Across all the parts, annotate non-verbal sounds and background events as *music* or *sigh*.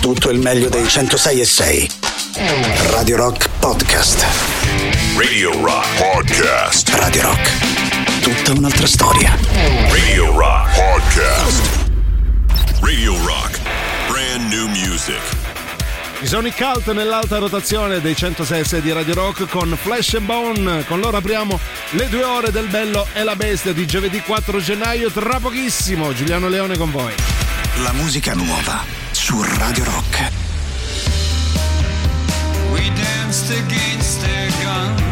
tutto il meglio dei 106 e 6. Radio Rock Podcast. Radio Rock Podcast. Radio Rock. Tutta un'altra storia. Radio Rock Podcast. Radio Rock. Brand new music. I Sonic Cult nell'alta rotazione dei 106 di Radio Rock con Flash and Bone. Con loro apriamo le due ore del Bello e la Bestia di giovedì 4 gennaio. Tra pochissimo, Giuliano Leone con voi. La musica nuova su Radio Rock. We danced against their guns,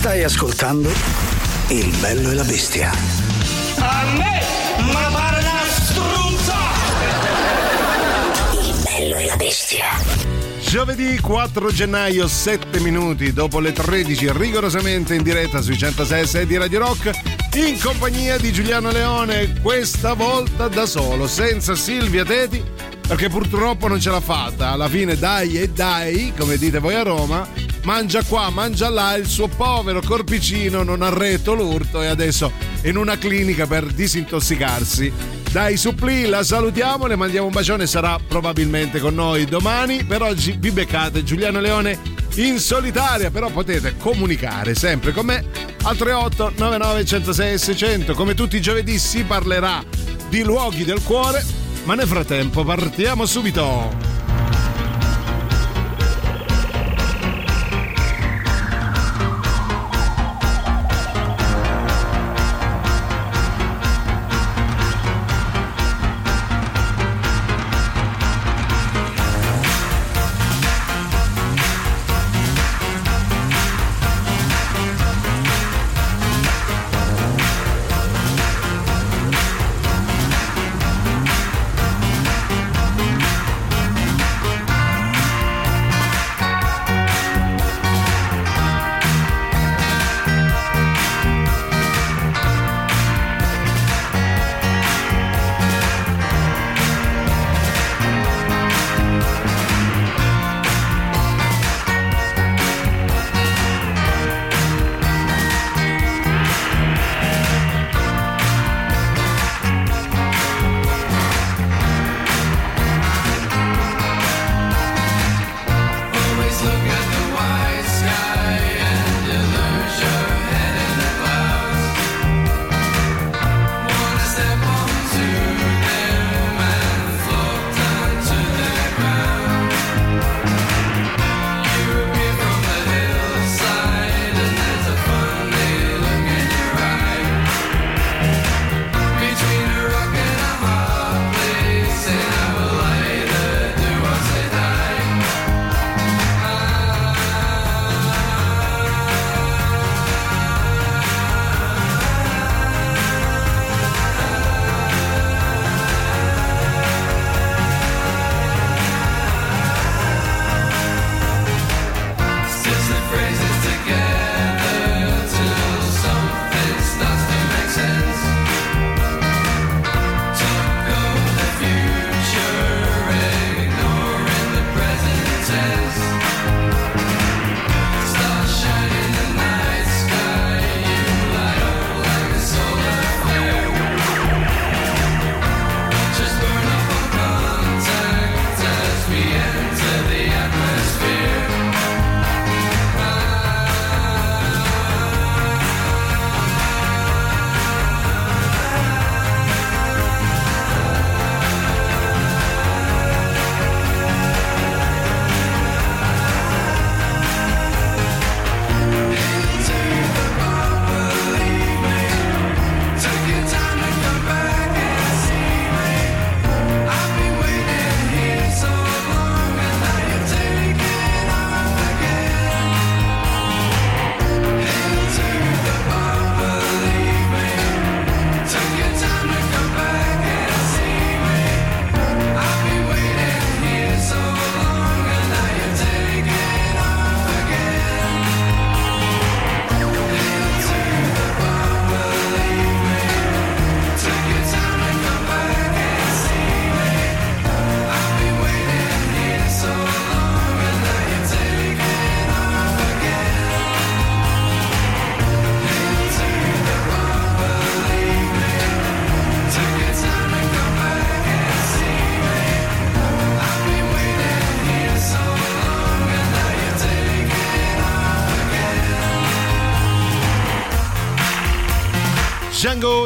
Stai ascoltando Il bello e la bestia. A me, ma pare una struzza! Il bello e la bestia. Giovedì 4 gennaio, 7 minuti dopo le 13, rigorosamente in diretta sui 106 di Radio Rock, in compagnia di Giuliano Leone, questa volta da solo, senza Silvia Teti, perché purtroppo non ce l'ha fatta. Alla fine, dai e dai, come dite voi a Roma, mangia qua, mangia là, il suo povero corpicino non ha retto l'urto e adesso è in una clinica per disintossicarsi. Dai suppli, la salutiamo, le mandiamo un bacione, sarà probabilmente con noi domani. Per oggi vi beccate Giuliano Leone in solitaria, però potete comunicare sempre con me al 38 99 106 600. Come tutti i giovedì si parlerà di luoghi del cuore, ma nel frattempo partiamo subito.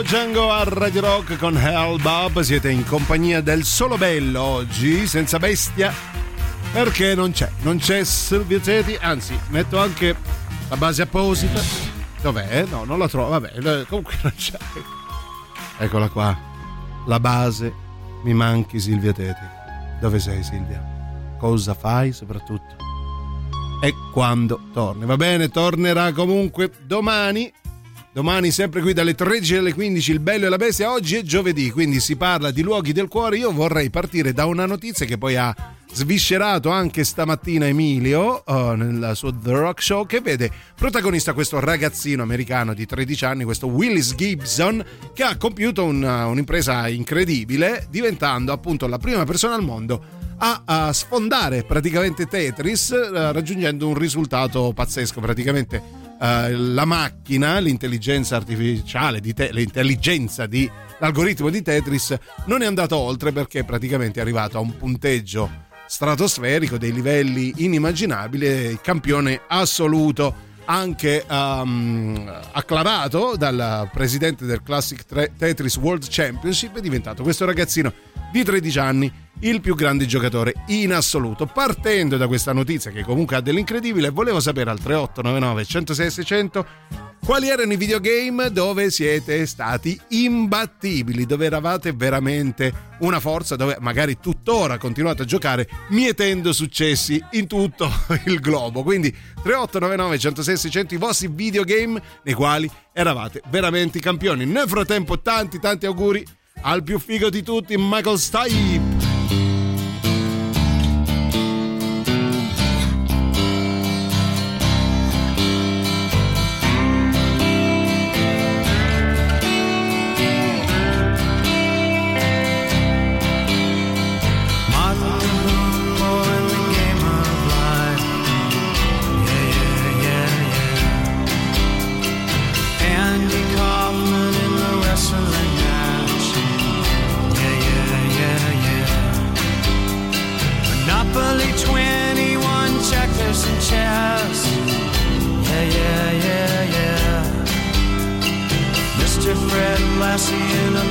Django a Radio Rock con Hell Bob. Siete in compagnia del solo bello oggi, senza bestia, perché non c'è. Non c'è Silvio Teti, anzi, metto anche la base apposita. Dov'è? No, non la trovo. Vabbè, comunque non c'è. Eccola qua. La base. Mi manchi Silvia Teti. Dove sei Silvia? Cosa fai soprattutto? E quando torni? Va bene, tornerà comunque domani Domani sempre qui dalle 13 alle 15 il bello e la bestia. Oggi è giovedì, quindi si parla di luoghi del cuore. Io vorrei partire da una notizia che poi ha sviscerato anche stamattina Emilio uh, nel suo The Rock Show che vede protagonista questo ragazzino americano di 13 anni, questo Willis Gibson, che ha compiuto una, un'impresa incredibile diventando appunto la prima persona al mondo a, a sfondare praticamente Tetris uh, raggiungendo un risultato pazzesco praticamente Uh, la macchina, l'intelligenza artificiale, di te- l'intelligenza di l'algoritmo di Tetris non è andato oltre perché praticamente è arrivato a un punteggio stratosferico dei livelli inimmaginabili, campione assoluto anche um, acclarato dal presidente del Classic Tetris World Championship è diventato questo ragazzino di 13 anni il più grande giocatore in assoluto. Partendo da questa notizia che comunque ha dell'incredibile, volevo sapere al 3899 106 600 quali erano i videogame dove siete stati imbattibili, dove eravate veramente una forza, dove magari tuttora continuate a giocare mietendo successi in tutto *laughs* il globo. Quindi 3899 106 600 i vostri videogame nei quali eravate veramente campioni. Nel frattempo tanti tanti auguri al più figo di tutti, Michael Stipe. in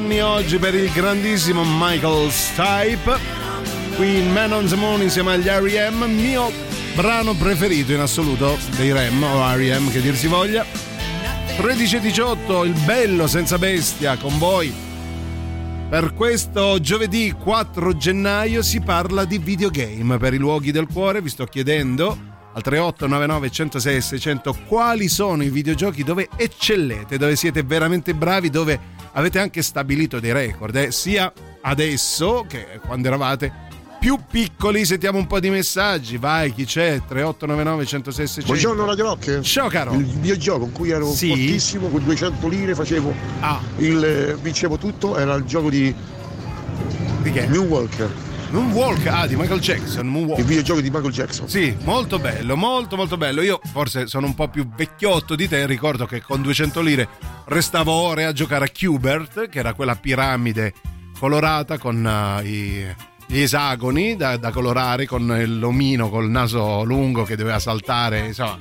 anni oggi per il grandissimo Michael Stipe. Qui in Man on the Moon insieme agli R.E.M. Mio brano preferito in assoluto dei Rem o R.E.M. che dir si voglia. 13 e 18, il bello senza bestia con voi. Per questo giovedì 4 gennaio si parla di videogame. Per i luoghi del cuore vi sto chiedendo al 3899 106 600 quali sono i videogiochi dove eccellete, dove siete veramente bravi, dove avete anche stabilito dei record, eh, sia adesso che quando eravate più piccoli. Sentiamo un po' di messaggi. Vai, chi c'è? 3899 106 600. Buongiorno Radio Rock. Ciao caro. Il videogioco in cui ero Sì. fortissimo, con 200 lire facevo Ah, il eh, vincevo tutto, era il gioco di di che? Moonwalker, Moonwalk, ah, di Michael Jackson, Moonwalk. il videogioco di Michael Jackson. Sì, molto bello, molto molto bello. Io forse sono un po' più vecchiotto di te, ricordo che con 200 lire restavo ore a giocare a Cubert, che era quella piramide colorata con eh, i- gli esagoni da, da colorare, con l'omino col naso lungo che doveva saltare, insomma.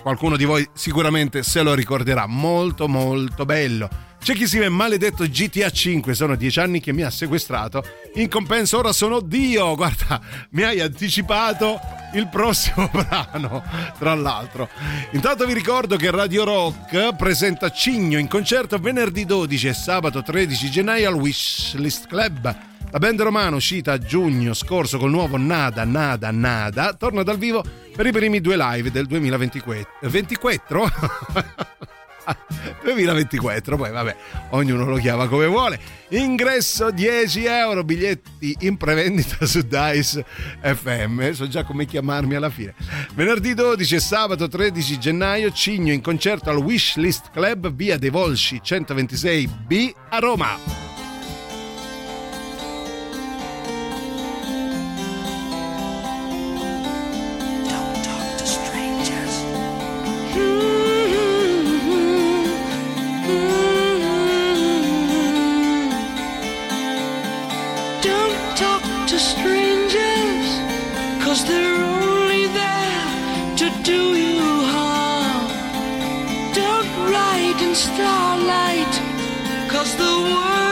Qualcuno di voi sicuramente se lo ricorderà, molto molto bello. C'è chi si è maledetto GTA 5, sono dieci anni che mi ha sequestrato, in compenso ora sono Dio, guarda, mi hai anticipato il prossimo *laughs* brano, tra l'altro. Intanto vi ricordo che Radio Rock presenta Cigno in concerto venerdì 12 e sabato 13 gennaio al Wishlist Club. La band romana uscita a giugno scorso col nuovo Nada Nada Nada torna dal vivo per i primi due live del 2024. 24? *laughs* 2024, poi vabbè, ognuno lo chiama come vuole. Ingresso 10 euro, biglietti in prevendita su Dice FM. So già come chiamarmi alla fine. Venerdì 12 e sabato 13 gennaio, Cigno in concerto al Wishlist Club, via dei Volsci 126B a Roma. Starlight, cause the words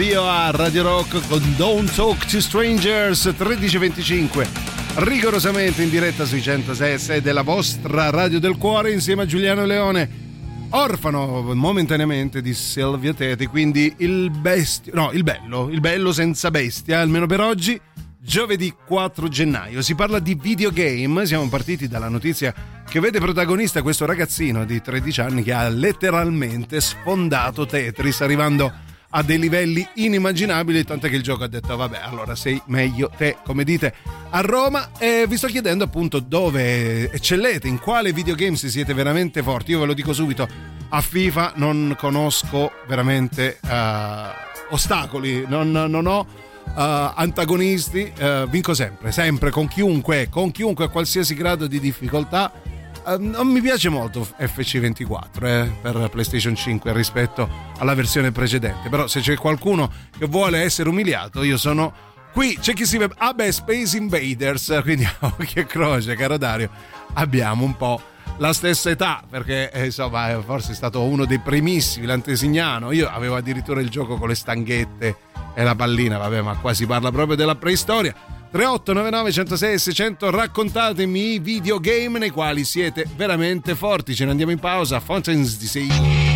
Dio a Radio Rock con Don't Talk to Strangers 1325 rigorosamente in diretta sui 106 della vostra Radio del Cuore insieme a Giuliano Leone orfano momentaneamente di Silvia Teti quindi il bestio no il bello il bello senza bestia almeno per oggi giovedì 4 gennaio. Si parla di videogame siamo partiti dalla notizia che vede protagonista questo ragazzino di 13 anni che ha letteralmente sfondato Tetris arrivando a dei livelli inimmaginabili, tant'è che il gioco ha detto vabbè allora sei meglio te, come dite a Roma e vi sto chiedendo appunto dove eccellete, in quale videogames siete veramente forti, io ve lo dico subito, a FIFA non conosco veramente eh, ostacoli, non, non ho eh, antagonisti, eh, vinco sempre, sempre con chiunque, con chiunque a qualsiasi grado di difficoltà. Eh, non mi piace molto FC24 eh, per PlayStation 5 rispetto alla versione precedente, però se c'è qualcuno che vuole essere umiliato, io sono qui. C'è chi si vede, ah beh, Space Invaders, *laughs* quindi *laughs* occhio e croce, caro Dario, abbiamo un po' la stessa età, perché eh, insomma, forse è stato uno dei primissimi, l'antesignano. Io avevo addirittura il gioco con le stanghette e la pallina, vabbè, ma qua si parla proprio della preistoria. 3899 106 600 raccontatemi i videogame nei quali siete veramente forti. Ce ne andiamo in pausa. Fountains di 6.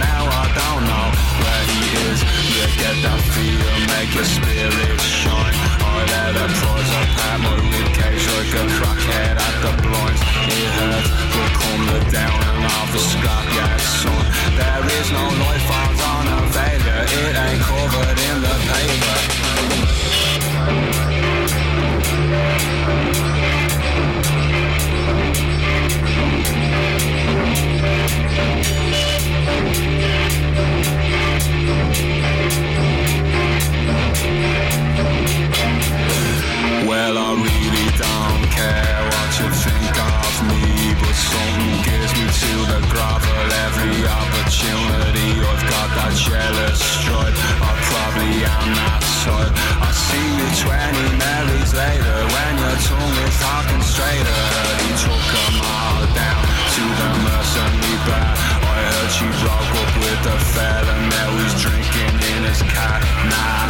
Now I don't know where he is. You get that feel, make your spirit shine. I let her prize apart my ribcage like a crackhead at the blinds It hurts, but come the down and the scrapyard son. There is no life on a failure. It ain't covered in the paper That jealous stripe, I probably am that type. I see you 20 marries later when your tongue is talking straighter. You took them all down to the mercenary bar. Heard you broke up with a fella, now he's drinking in his car. Nah,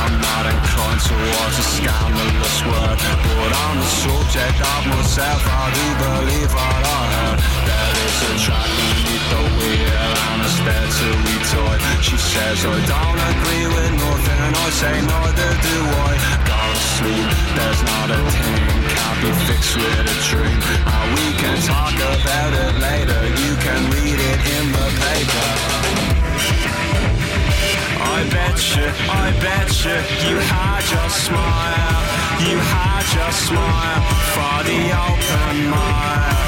I'm not inclined towards a scandalous word, but on the subject of myself, I do believe what I heard. That is a track beneath the wheel. And a statuary toy she says I don't agree with nothing I say neither do I Go to sleep, there's not a thing Can't be fixed with a dream And we can talk about it later You can read it in the paper I bet you, I bet you, you had your smile, you had your smile for the open mile.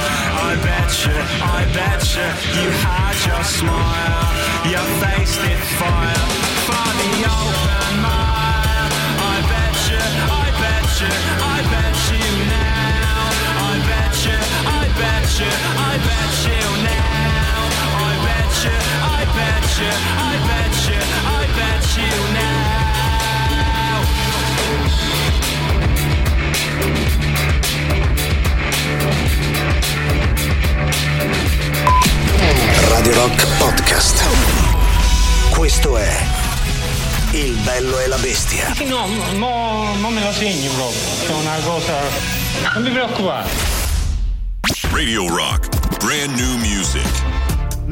I bet you, I bet you, you had your smile, your face did fire for the open mile. I bet you, I bet you, I bet you now. I bet you, I bet you, I bet you bet you, I bet you, I bet you, I bet you now. Radio Rock Podcast. Questo è Il bello e la bestia. No, mo, mo me lo segni proprio. C'è una cosa. Non mi preoccupare. Radio Rock. Brand new music.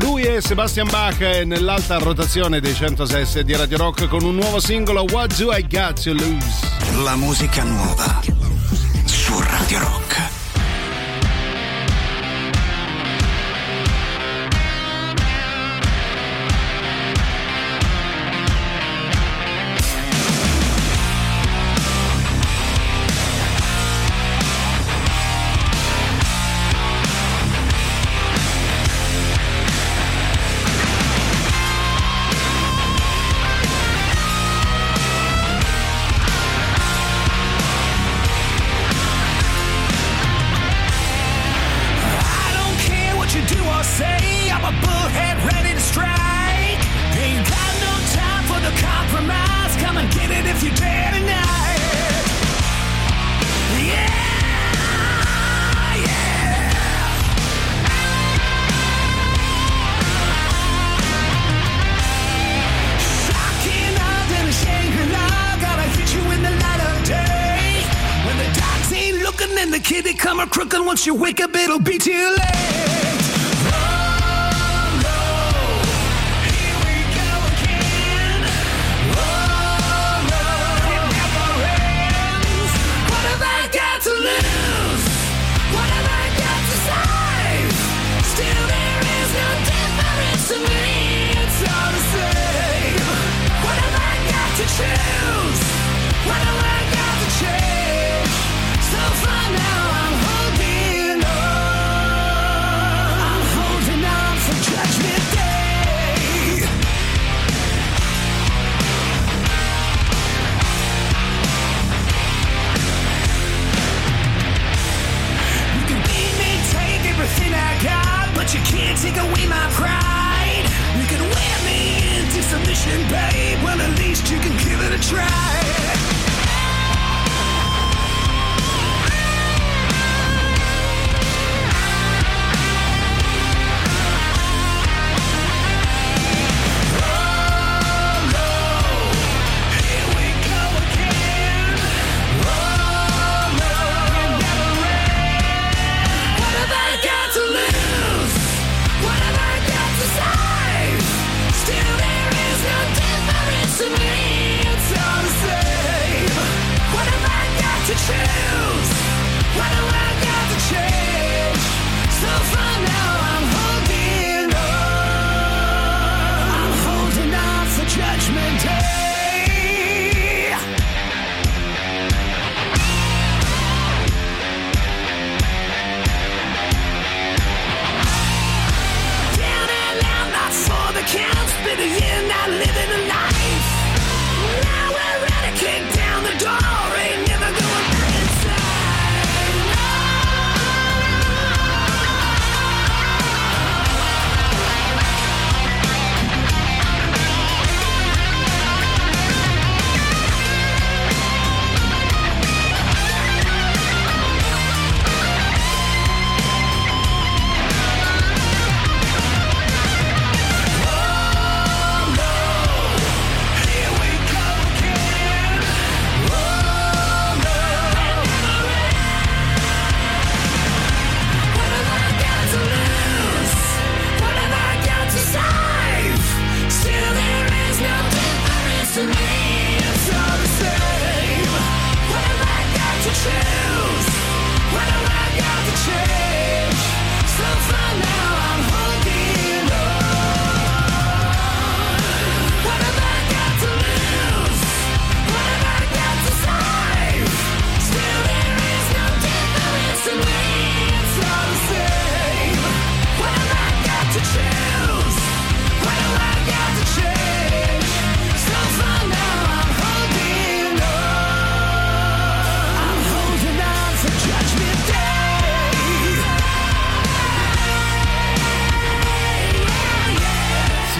Lui è Sebastian Bach nell'alta rotazione dei 106 di Radio Rock con un nuovo singolo What Do I Got to Lose? La musica nuova su Radio Rock. Come a crooking. Once you wake up, it'll be too late. You can give it a try.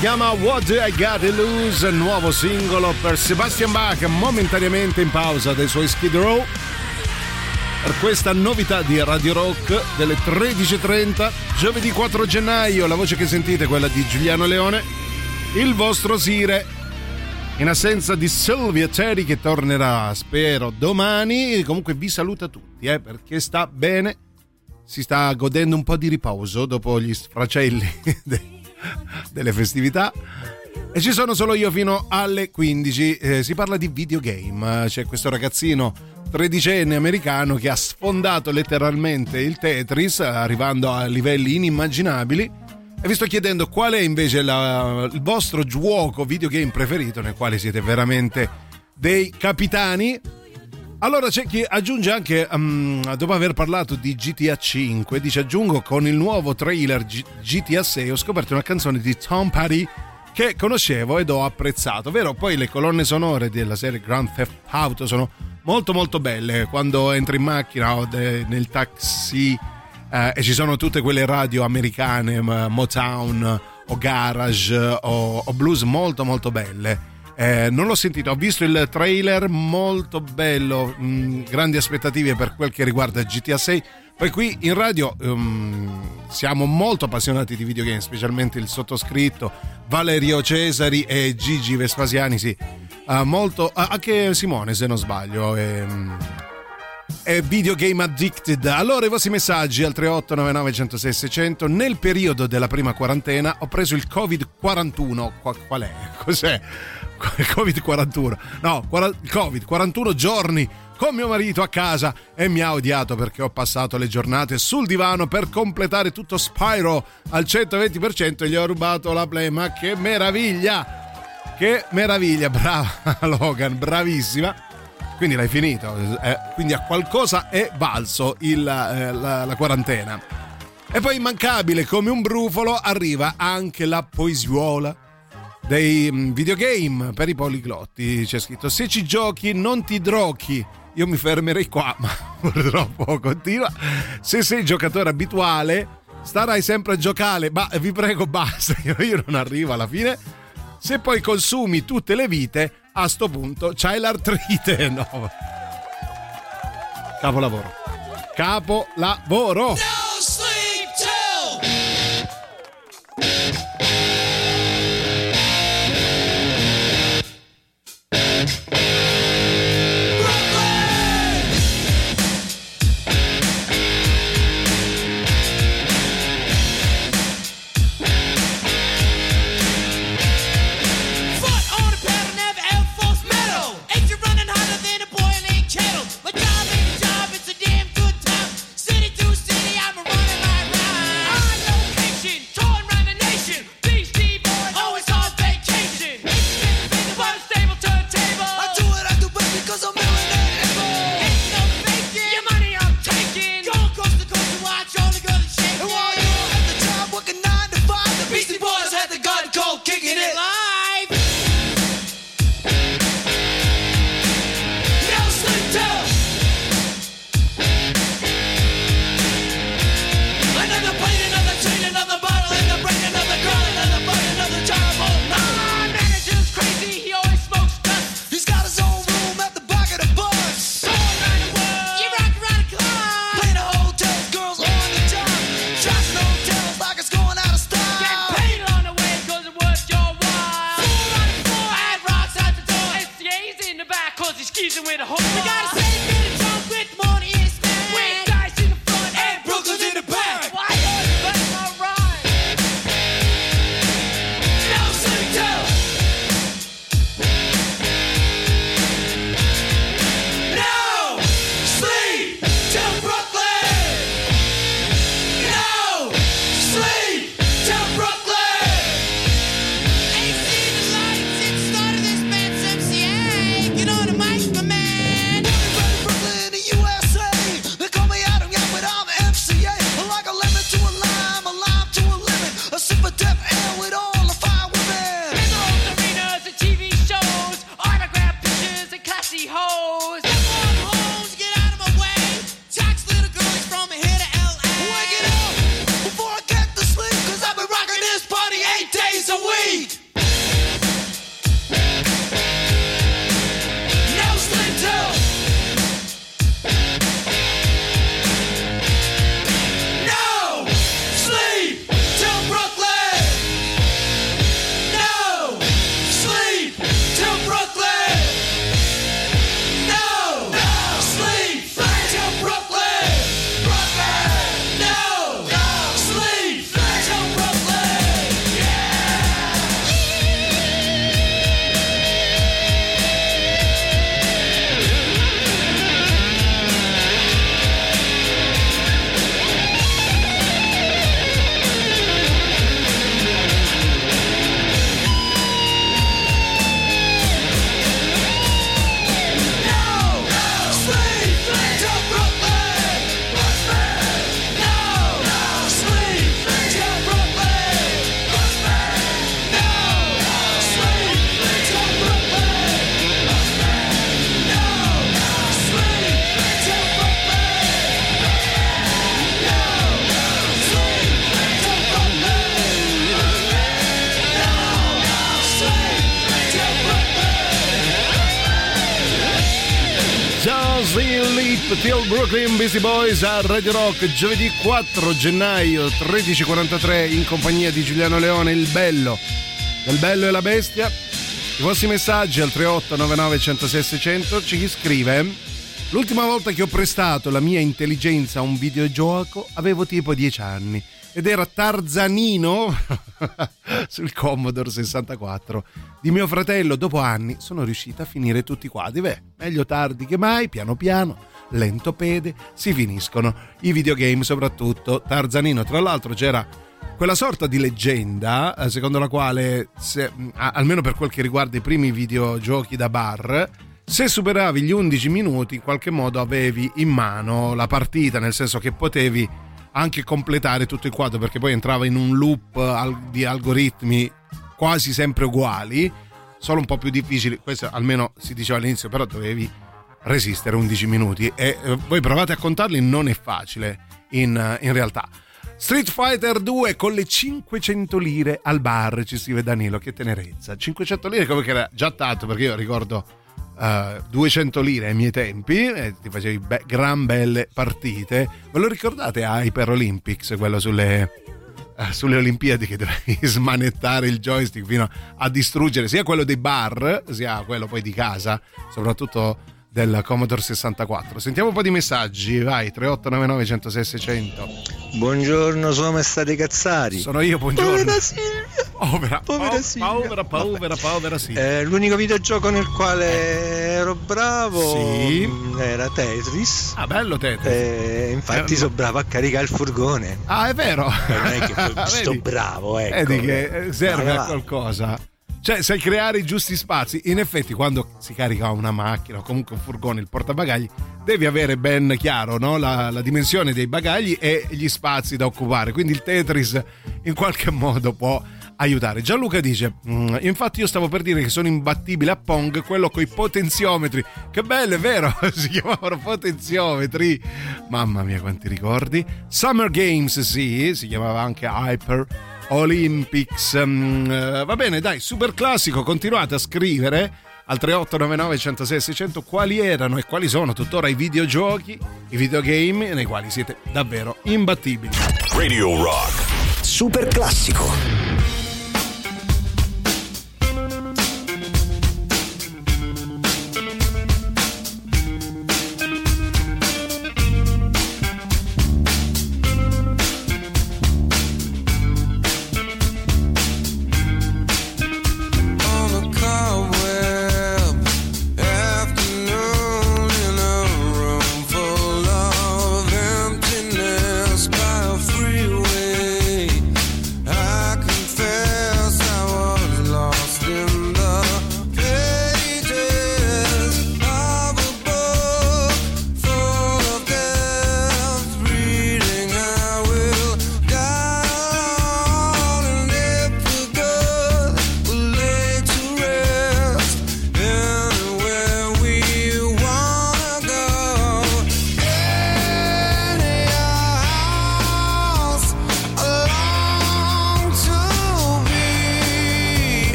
Chiama What Do I Gotta Lose, nuovo singolo per Sebastian Bach, momentaneamente in pausa dai suoi Skid Row. Per questa novità di Radio Rock delle 13.30, giovedì 4 gennaio, la voce che sentite è quella di Giuliano Leone, il vostro Sire. In assenza di Silvia Terry che tornerà, spero, domani, comunque vi saluta tutti, eh, perché sta bene, si sta godendo un po' di riposo dopo gli sfracelli *laughs* *laughs* delle festività. E ci sono solo io fino alle 15. Eh, si parla di videogame. C'è questo ragazzino tredicenne americano che ha sfondato letteralmente il Tetris, arrivando a livelli inimmaginabili. E vi sto chiedendo qual è invece la- il vostro gioco videogame preferito, nel quale siete veramente dei capitani. Allora c'è chi aggiunge anche, mm, dopo aver parlato di GTA 5, dice aggiungo con il nuovo trailer G- GTA 6 ho scoperto una canzone di Tom Petty che conoscevo ed ho apprezzato, vero? Poi le colonne sonore della serie Grand Theft Auto sono molto molto belle, quando entri in macchina o de- nel taxi eh, e ci sono tutte quelle radio americane, Motown o Garage o, o blues molto molto belle. Eh, non l'ho sentito, ho visto il trailer molto bello, mh, grandi aspettative per quel che riguarda GTA 6. Poi qui in radio ehm, siamo molto appassionati di videogame, specialmente il sottoscritto, Valerio Cesari e Gigi Vespasiani, sì. Ah, molto, ah, anche Simone se non sbaglio. ehm, è videogame addicted. Allora i vostri messaggi al 3899 106 600. Nel periodo della prima quarantena ho preso il Covid-41. Qua- qual è? *laughs* Cos'è? *laughs* Il Covid-41. No, quara- il Covid, 41 giorni con mio marito a casa e mi ha odiato perché ho passato le giornate sul divano per completare tutto Spyro al 120% e gli ho rubato la play. Ma che meraviglia! Che meraviglia, brava *laughs* Logan, bravissima. Quindi l'hai finito, eh, quindi a qualcosa è valso il, eh, la, la quarantena. E poi immancabile come un brufolo arriva anche la poesiola dei mm, videogame per i poliglotti. C'è scritto se ci giochi non ti droghi. Io mi fermerei qua, *laughs* ma purtroppo continua. Se sei giocatore abituale starai sempre a giocare, ma vi prego basta, *laughs* io non arrivo alla fine. Se poi consumi tutte le vite, a sto punto c'hai l'artrite. *laughs* No. Capolavoro. Capolavoro. Foot Boys a Radio Rock giovedì 4 gennaio 13.43 in compagnia di Giuliano Leone, il bello del bello e la bestia. I vostri messaggi al 3899 106 600 ci scrive L'ultima volta che ho prestato la mia intelligenza a un videogioco avevo tipo 10 anni ed era Tarzanino *laughs* sul Commodore 64 di mio fratello. Dopo anni sono riuscita a finire tutti i quadri. Beh, meglio tardi che mai, piano piano, lento pede, si finiscono i videogame, soprattutto Tarzanino. Tra l'altro c'era quella sorta di leggenda eh, secondo la quale, se, a- almeno per quel che riguarda i primi videogiochi da bar, se superavi gli 11 minuti in qualche modo avevi in mano la partita, nel senso che potevi anche completare tutto il quadro perché poi entrava in un loop di algoritmi quasi sempre uguali, solo un po' più difficili, questo almeno si diceva all'inizio, però dovevi resistere 11 minuti e eh, voi provate a contarli, non è facile in, eh, in realtà. Street Fighter 2 con le 500 lire al bar, ci scrive Danilo, che tenerezza. 500 lire come che era già tanto perché io ricordo eh, 200 lire ai miei tempi e ti facevi be- gran belle partite. Ve lo ricordate a Hyper Olympics, quello sulle, eh, sulle Olimpiadi che dovevi *laughs* smanettare il joystick fino a distruggere sia quello dei bar sia quello poi di casa, soprattutto del Commodore 64. Sentiamo un po' di messaggi, vai 3899 106 600. Buongiorno, sono stati cazzari. Sono io, buongiorno. Povera Silvia. Povera, Povera pau- Silvia. povera, povera, povera sì. Eh, l'unico videogioco nel quale ero bravo Sì. mm, era Tetris. Ah, bello Tetris. Eh, infatti Eh, sono bravo a caricare il furgone. Ah, è vero. Non è che *laughs* sto bravo, ecco. Vedi che serve a qualcosa. Cioè, sai creare i giusti spazi. In effetti, quando si carica una macchina o comunque un furgone, il portabagagli, devi avere ben chiaro no? la, la dimensione dei bagagli e gli spazi da occupare. Quindi il Tetris in qualche modo può aiutare. Gianluca dice: "Mm, Infatti, io stavo per dire che sono imbattibile a Pong, quello con i potenziometri. Che bello, è vero? *laughs* si chiamavano potenziometri. Mamma mia, quanti ricordi. Summer Games, sì, si chiamava anche Hyper. Olympics. Mm, eh, va bene, dai, super classico. Continuate a scrivere al 3899 106 600 quali erano e quali sono tuttora i videogiochi, i videogame nei quali siete davvero imbattibili. Radio Rock. Super classico.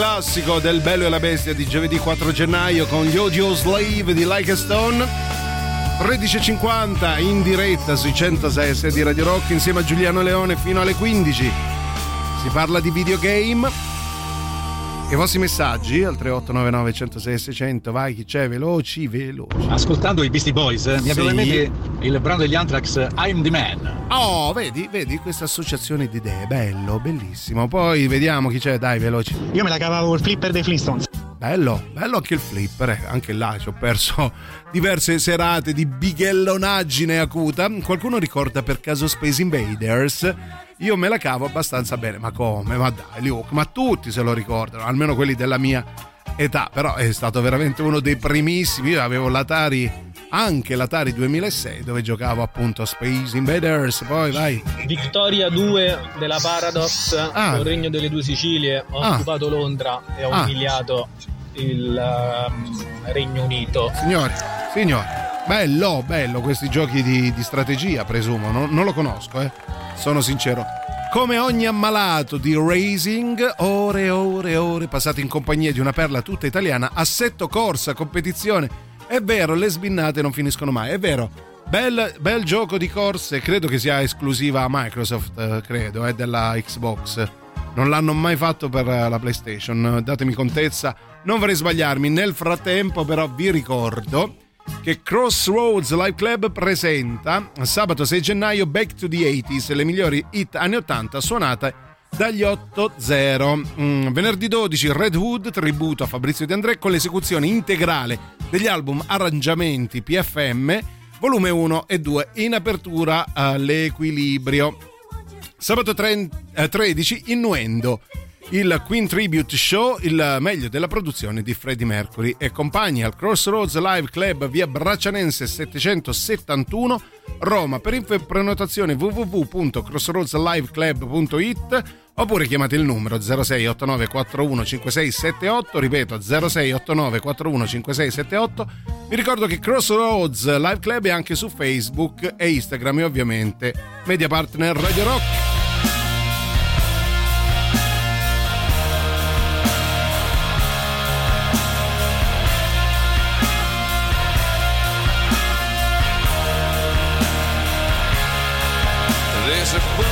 Classico del Bello e la Bestia di giovedì 4 gennaio con gli Audio Slave di Like a Stone. 13.50 in diretta sui 106 di Radio Rock insieme a Giuliano Leone fino alle 15. Si parla di videogame. I vostri messaggi al 3899 106 600. Vai, chi c'è? Veloci, veloci. Ascoltando i Beastie Boys eh, mi è venuto in mente il brano degli Anthrax I'm the Man. Oh, vedi, vedi questa associazione di idee. Bello, bellissimo. Poi vediamo chi c'è. Dai, veloci. Io me la cavavo il flipper dei Flintstones. Bello, bello anche il flipper, eh, anche là ci ho perso diverse serate di bighellonaggine acuta. Qualcuno ricorda per caso Space Invaders? Io me la cavo abbastanza bene, ma come? Ma dai, Luke, ma tutti se lo ricordano, almeno quelli della mia età, però è stato veramente uno dei primissimi. Io avevo l'Atari, anche l'Atari 2006, dove giocavo appunto Space Invaders, poi vai. Victoria 2 della Paradox, Ah. col regno delle due Sicilie, ho Ah. occupato Londra e ho Ah. umiliato il ehm, Regno Unito. Signori, signori, bello, bello questi giochi di, di strategia, presumo. Non, non lo conosco, eh. Sono sincero. Come ogni ammalato di racing, ore e ore e ore passate in compagnia di una perla tutta italiana, assetto corsa, competizione. È vero, le sbinnate non finiscono mai, è vero. Bel, bel gioco di corse, credo che sia esclusiva a Microsoft, eh, credo, è della Xbox. Non l'hanno mai fatto per eh, la PlayStation, datemi contezza, non vorrei sbagliarmi. Nel frattempo, però, vi ricordo che Crossroads Live Club presenta sabato 6 gennaio Back to the 80s, le migliori hit anni 80 suonate dagli 8-0. Mm, venerdì 12 Red Hood, tributo a Fabrizio De André con l'esecuzione integrale degli album Arrangiamenti PFM, volume 1 e 2, in apertura all'equilibrio. Sabato tre- eh, 13 Innuendo, il Queen Tribute Show, il meglio della produzione di Freddie Mercury e compagni al Crossroads Live Club via Braccianense 771 Roma. Per prenotazione www.crossroadsliveclub.it oppure chiamate il numero 0689 41 5678 ripeto 0689 41 5678 vi ricordo che Crossroads Live Club è anche su Facebook e Instagram e ovviamente media partner Radio Rock There's a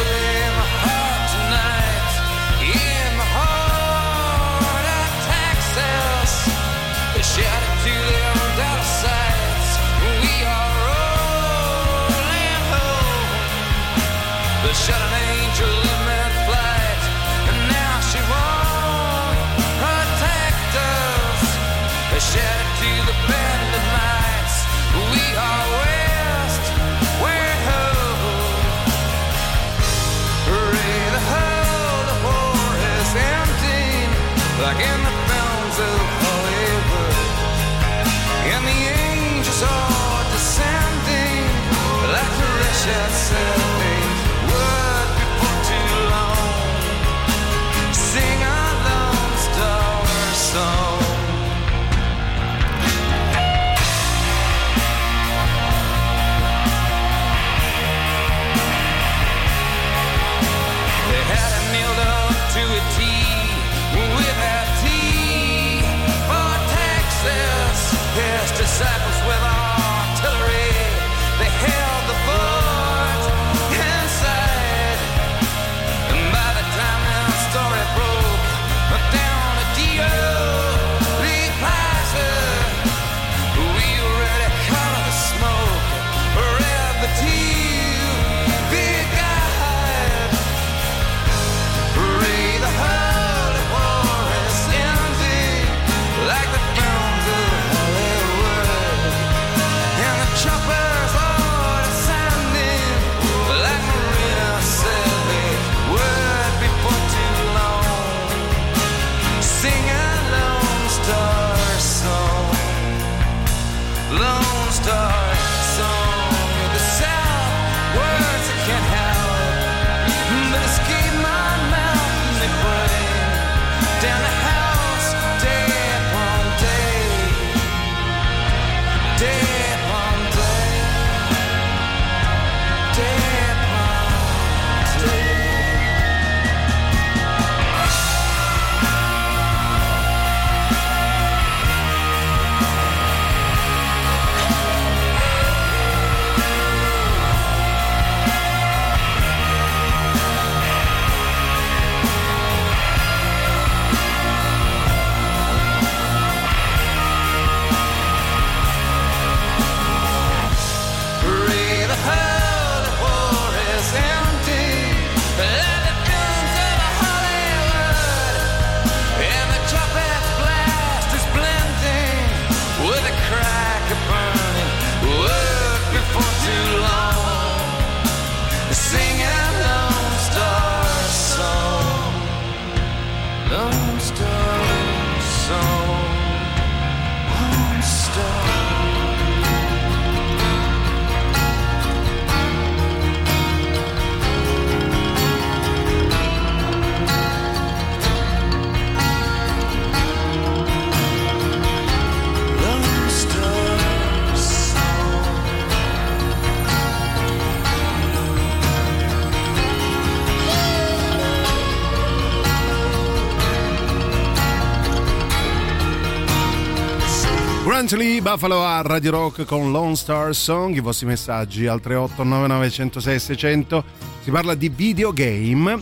Buffalo a Radio Rock con Lone Star Song, i vostri messaggi al 3899 106 600. Si parla di videogame.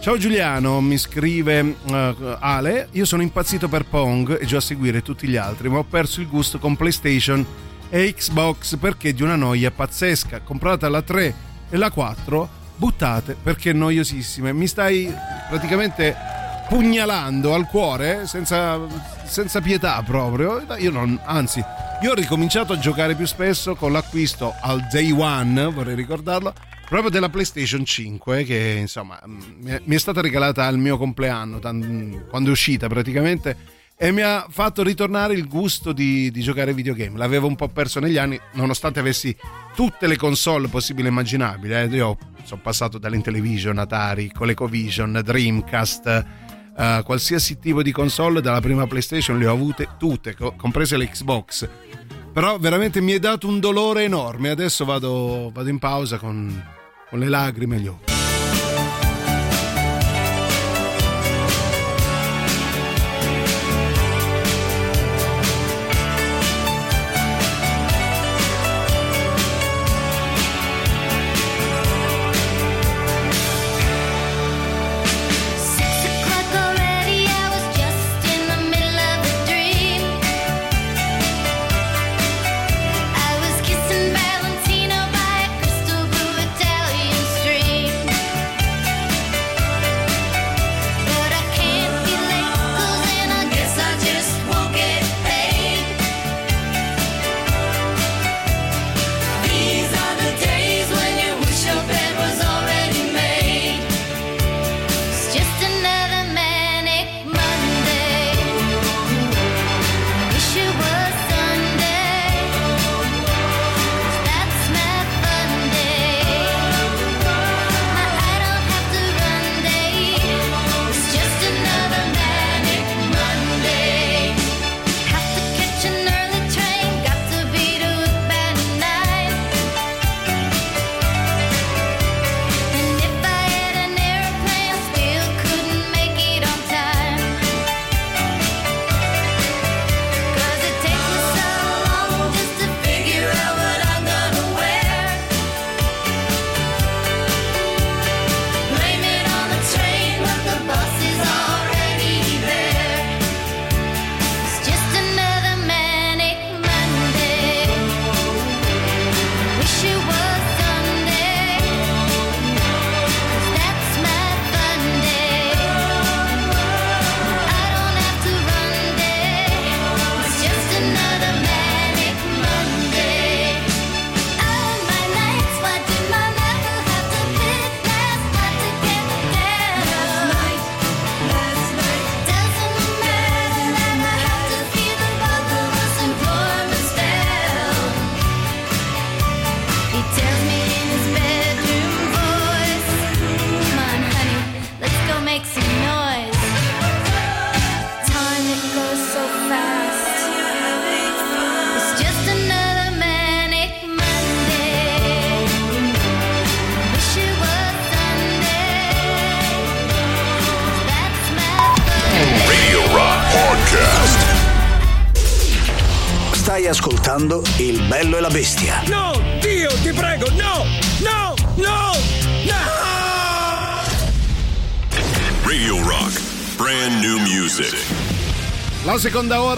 Ciao Giuliano, mi scrive eh, Ale, io sono impazzito per Pong e già a seguire tutti gli altri, ma ho perso il gusto con PlayStation e Xbox perché di una noia pazzesca. Comprate la 3 e la 4, buttate perché noiosissime. Mi stai praticamente pugnalando al cuore senza, senza pietà proprio. Io non, anzi, io ho ricominciato a giocare più spesso con l'acquisto al day one, vorrei ricordarlo, proprio della PlayStation 5 che insomma mm, mi è- stata regalata al mio compleanno tan- quando è uscita praticamente e mi ha fatto ritornare il gusto di, di giocare ai videogame. L'avevo un po' perso negli anni, nonostante avessi tutte le console possibili e immaginabili. eh. Io sono passato dall'Intellivision, Atari, ColecoVision, Dreamcast, eh, qualsiasi tipo di console, dalla prima PlayStation le ho avute tutte, co- comprese le Xbox. Però veramente mi è dato un dolore enorme. Adesso vado, vado in pausa con, con le lacrime agli occhi.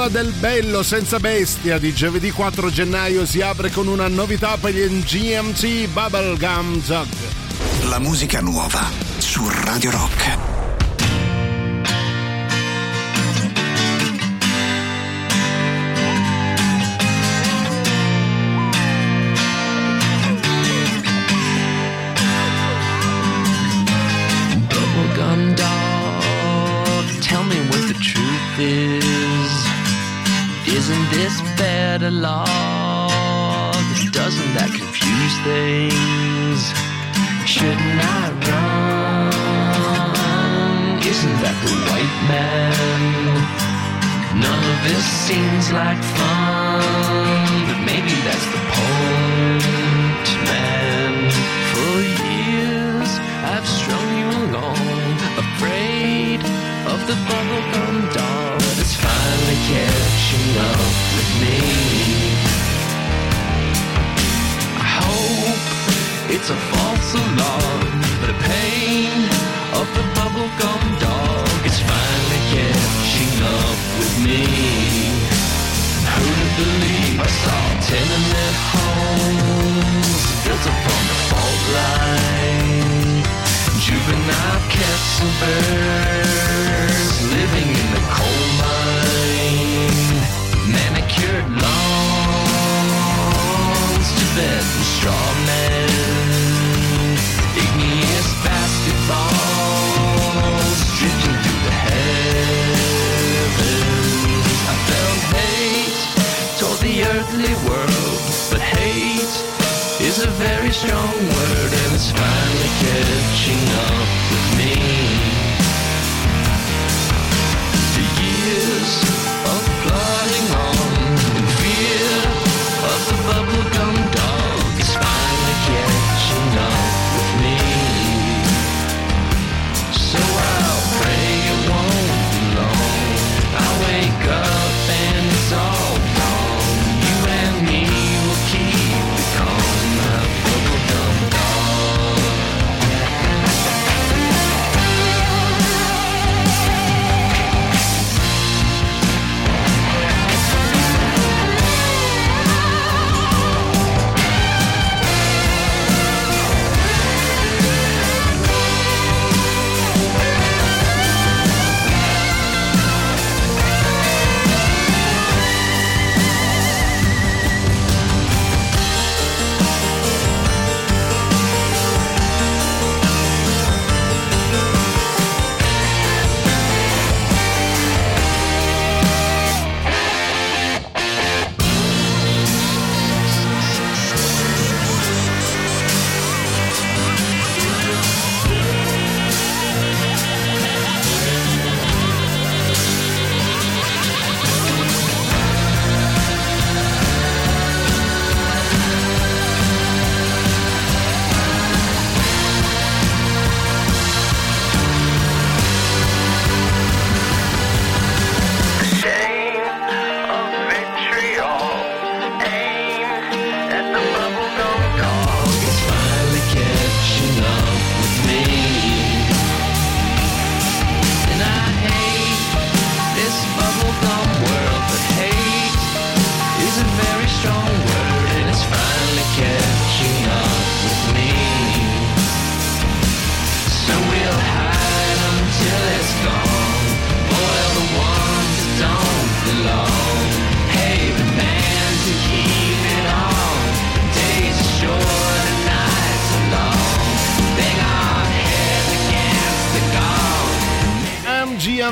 Del Bello senza bestia di giovedì 4 gennaio si apre con una novità per gli GMT Bubblegum Zug. La musica nuova su Radio Rock. This better love? Doesn't that confuse things? Shouldn't I run? Isn't that the white man? None of this seems like fun, but maybe that's the point, man. For years I've strung you along, afraid of the bubblegum doll that's finally catching up that's a false alarm. But the pain of the bubblegum dog is finally catching up with me. Who'd believe I saw tenement homes built upon the fault line? Juvenile castle birds living in the coal mine. Manicured lawns to bed and straw very strong word and it's finally catching up with me. The years of plodding on in fear of the bubblegum dog is finally catching up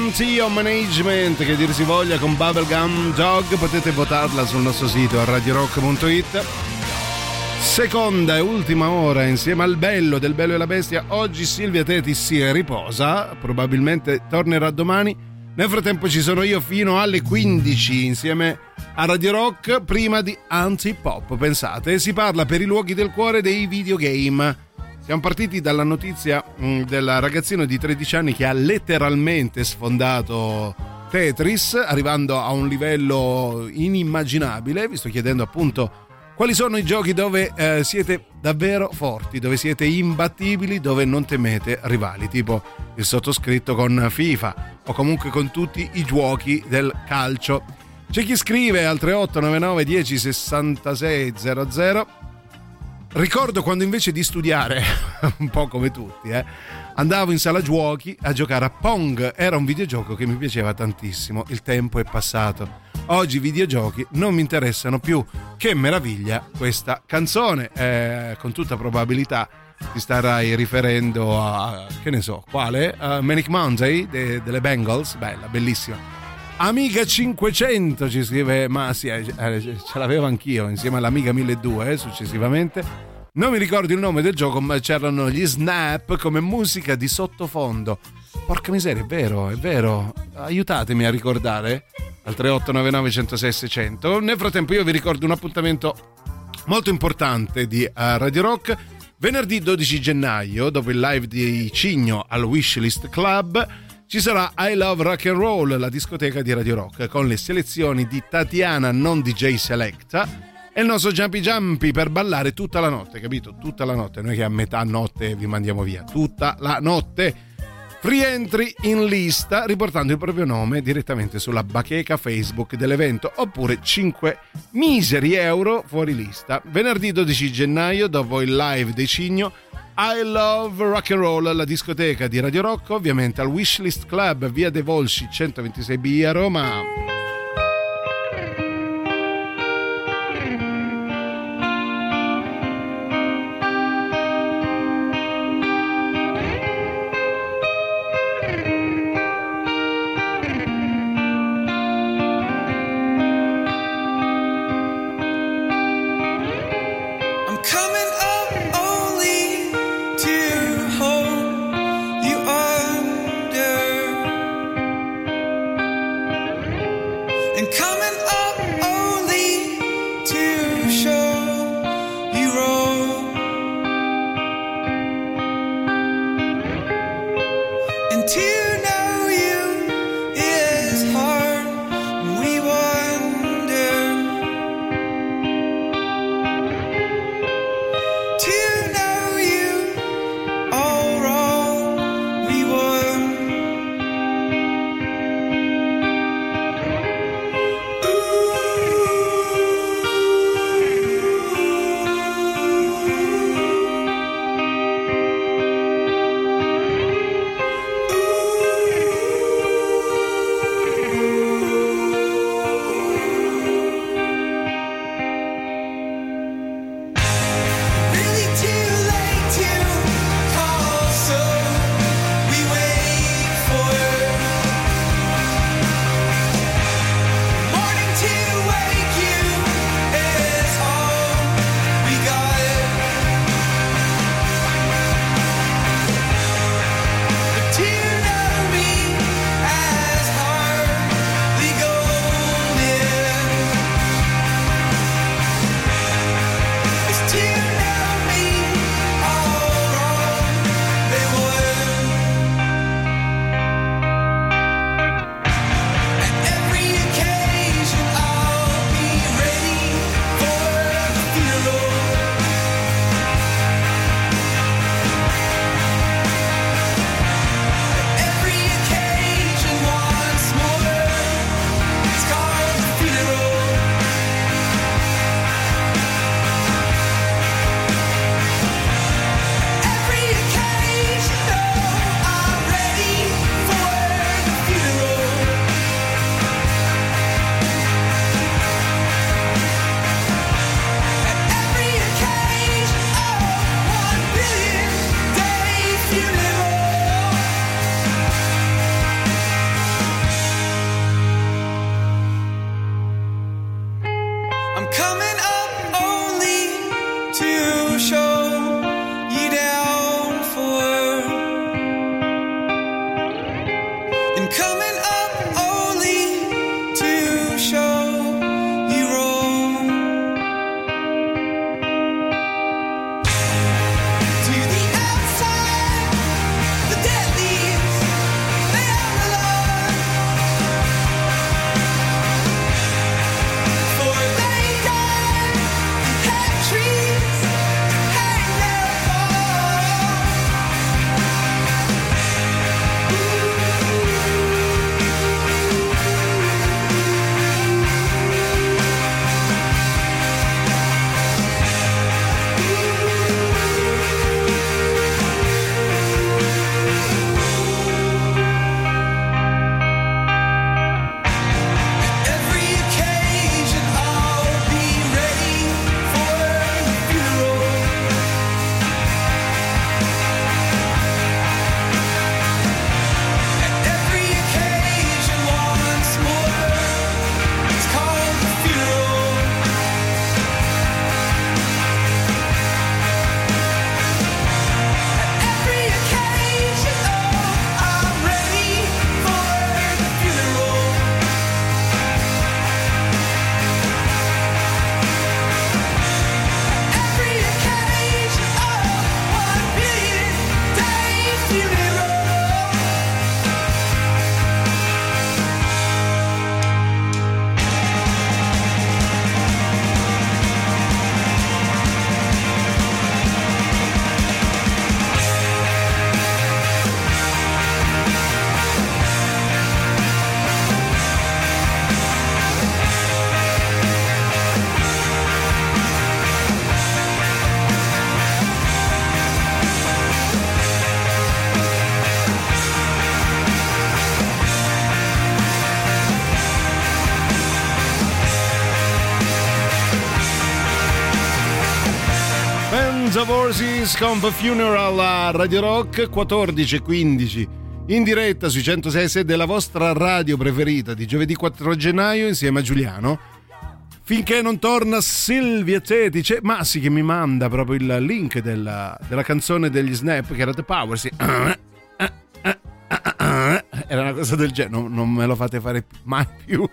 gong. MGMT o Management, che dir si voglia, con Bubblegum Dog. Potete votarla sul nostro sito a radiorock.it. Seconda e ultima ora insieme al bello del bello e la bestia. Oggi Silvia Teti si riposa, probabilmente tornerà domani. Nel frattempo ci sono io fino alle 15 insieme a Radio Rock prima di Antipop. Pensate, si parla per i luoghi del cuore dei videogame. Siamo partiti dalla notizia mh, del ragazzino di 13 anni che ha letteralmente sfondato Tetris, arrivando a un livello inimmaginabile. Vi sto chiedendo appunto quali sono i giochi dove eh, siete davvero forti, dove siete imbattibili, dove non temete rivali, tipo il sottoscritto con FIFA o comunque con tutti i giochi del calcio. C'è chi scrive al 3899 10 66 00 Ricordo quando invece di studiare, *laughs* un po' come tutti, eh, andavo in sala giochi a giocare a Pong. Era un videogioco che mi piaceva tantissimo. Il tempo è passato. Oggi i videogiochi non mi interessano più. Che meraviglia questa canzone. Eh, con tutta probabilità ti starai riferendo a, che ne so, quale? A Manic Monday de- delle Bengals. Bella, bellissima. Amiga 500 ci scrive Masi, eh, eh, ce l'avevo anch'io insieme all'Amiga 1200 eh, successivamente. Non mi ricordo il nome del gioco, ma c'erano gli snap come musica di sottofondo. Porca miseria, è vero, è vero. Aiutatemi a ricordare al 3899 106 600. Nel frattempo io vi ricordo un appuntamento molto importante di eh, Radio Rock. Venerdì 12 gennaio, dopo il live di Cigno al Wishlist Club, ci sarà I Love Rock and Roll, la discoteca di Radio Rock, con le selezioni di Tatiana Non DJ Selecta è il nostro Jumpy Jumpy per ballare tutta la notte, capito? Tutta la notte, noi che a metà notte vi mandiamo via, tutta la notte. Rientri in lista riportando il proprio nome direttamente sulla bacheca Facebook dell'evento oppure 5 miseri euro fuori lista. Venerdì 12 gennaio, dopo il live dei Cigno, I Love Rock and Roll, la discoteca di Radio Rock, ovviamente al Wishlist Club, via dei Volsci 126B a Roma. And coming of Horses The Funeral a Radio Rock 14.15 in diretta sui 106 della vostra radio preferita di giovedì 4 gennaio insieme a Giuliano. Finché non torna Silvia Tetice Massi che mi manda proprio il link della, della canzone degli Snap che era The Power sì. era una cosa del genere non, non me lo fate fare mai più.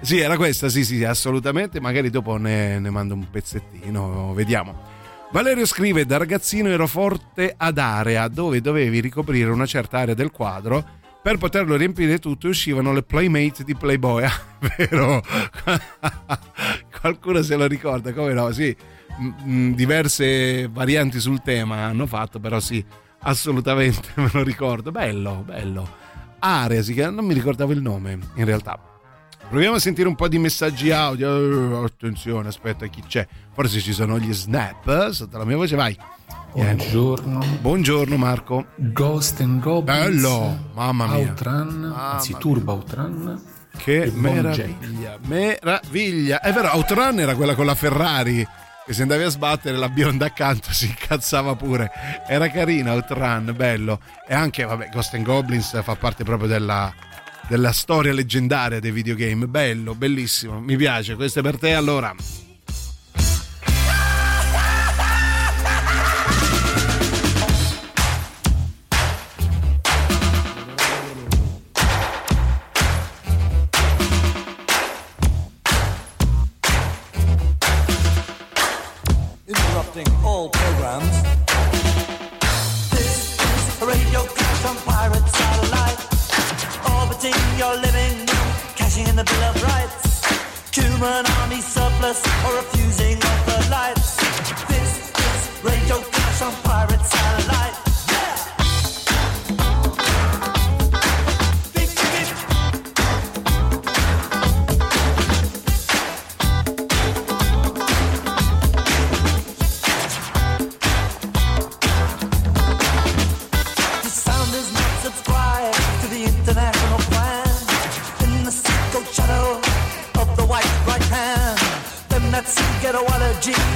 Sì era questa sì sì assolutamente magari dopo ne, ne mando un pezzettino vediamo Valerio scrive da ragazzino ero forte ad area dove dovevi ricoprire una certa area del quadro. Per poterlo riempire tutto uscivano le playmate di Playboy. *laughs* Ah, vero? *laughs* Qualcuno se lo ricorda come no? Sì diverse varianti sul tema hanno fatto però sì assolutamente *laughs* me lo ricordo. Bello bello. Area non mi ricordavo il nome in realtà proviamo a sentire un po' di messaggi audio Eh, attenzione aspetta chi c'è forse ci sono gli snap sotto la mia voce vai Buongiorno. Buongiorno Marco. Ghost and Goblins. Bello, mamma mia. Outrun, anzi Turbo Outrun. Che meraviglia, meraviglia. È vero, Outrun era quella con la Ferrari che se andavi a sbattere la bionda accanto si incazzava pure. Era carina Outrun, bello. E anche, vabbè, Ghost and Goblins fa parte proprio della, della storia leggendaria dei videogame. Bello, bellissimo, mi piace. Questo è per te allora.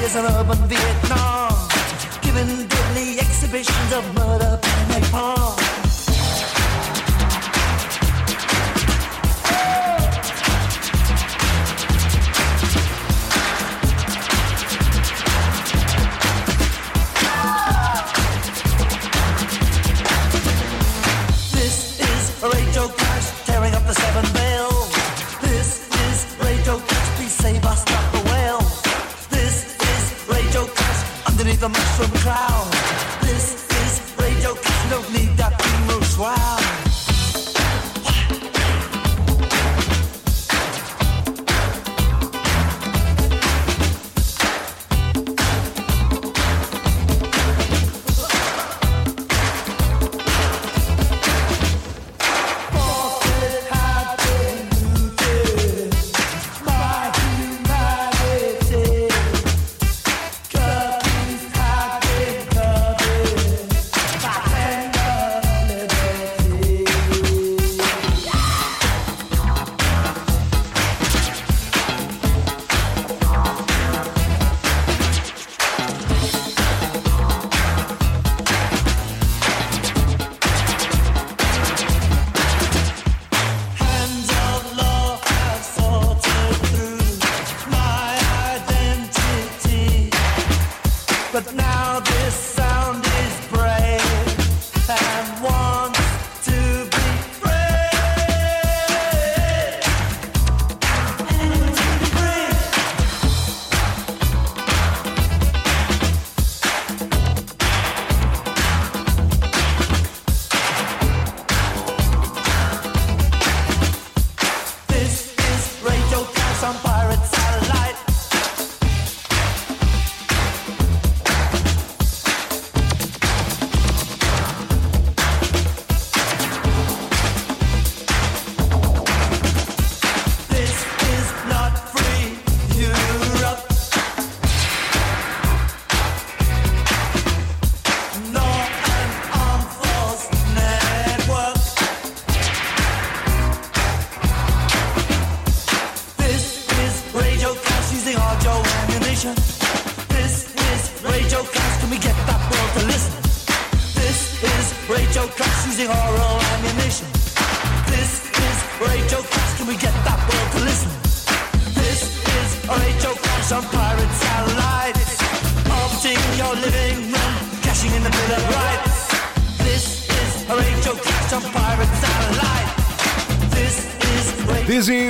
Is an Vietnam,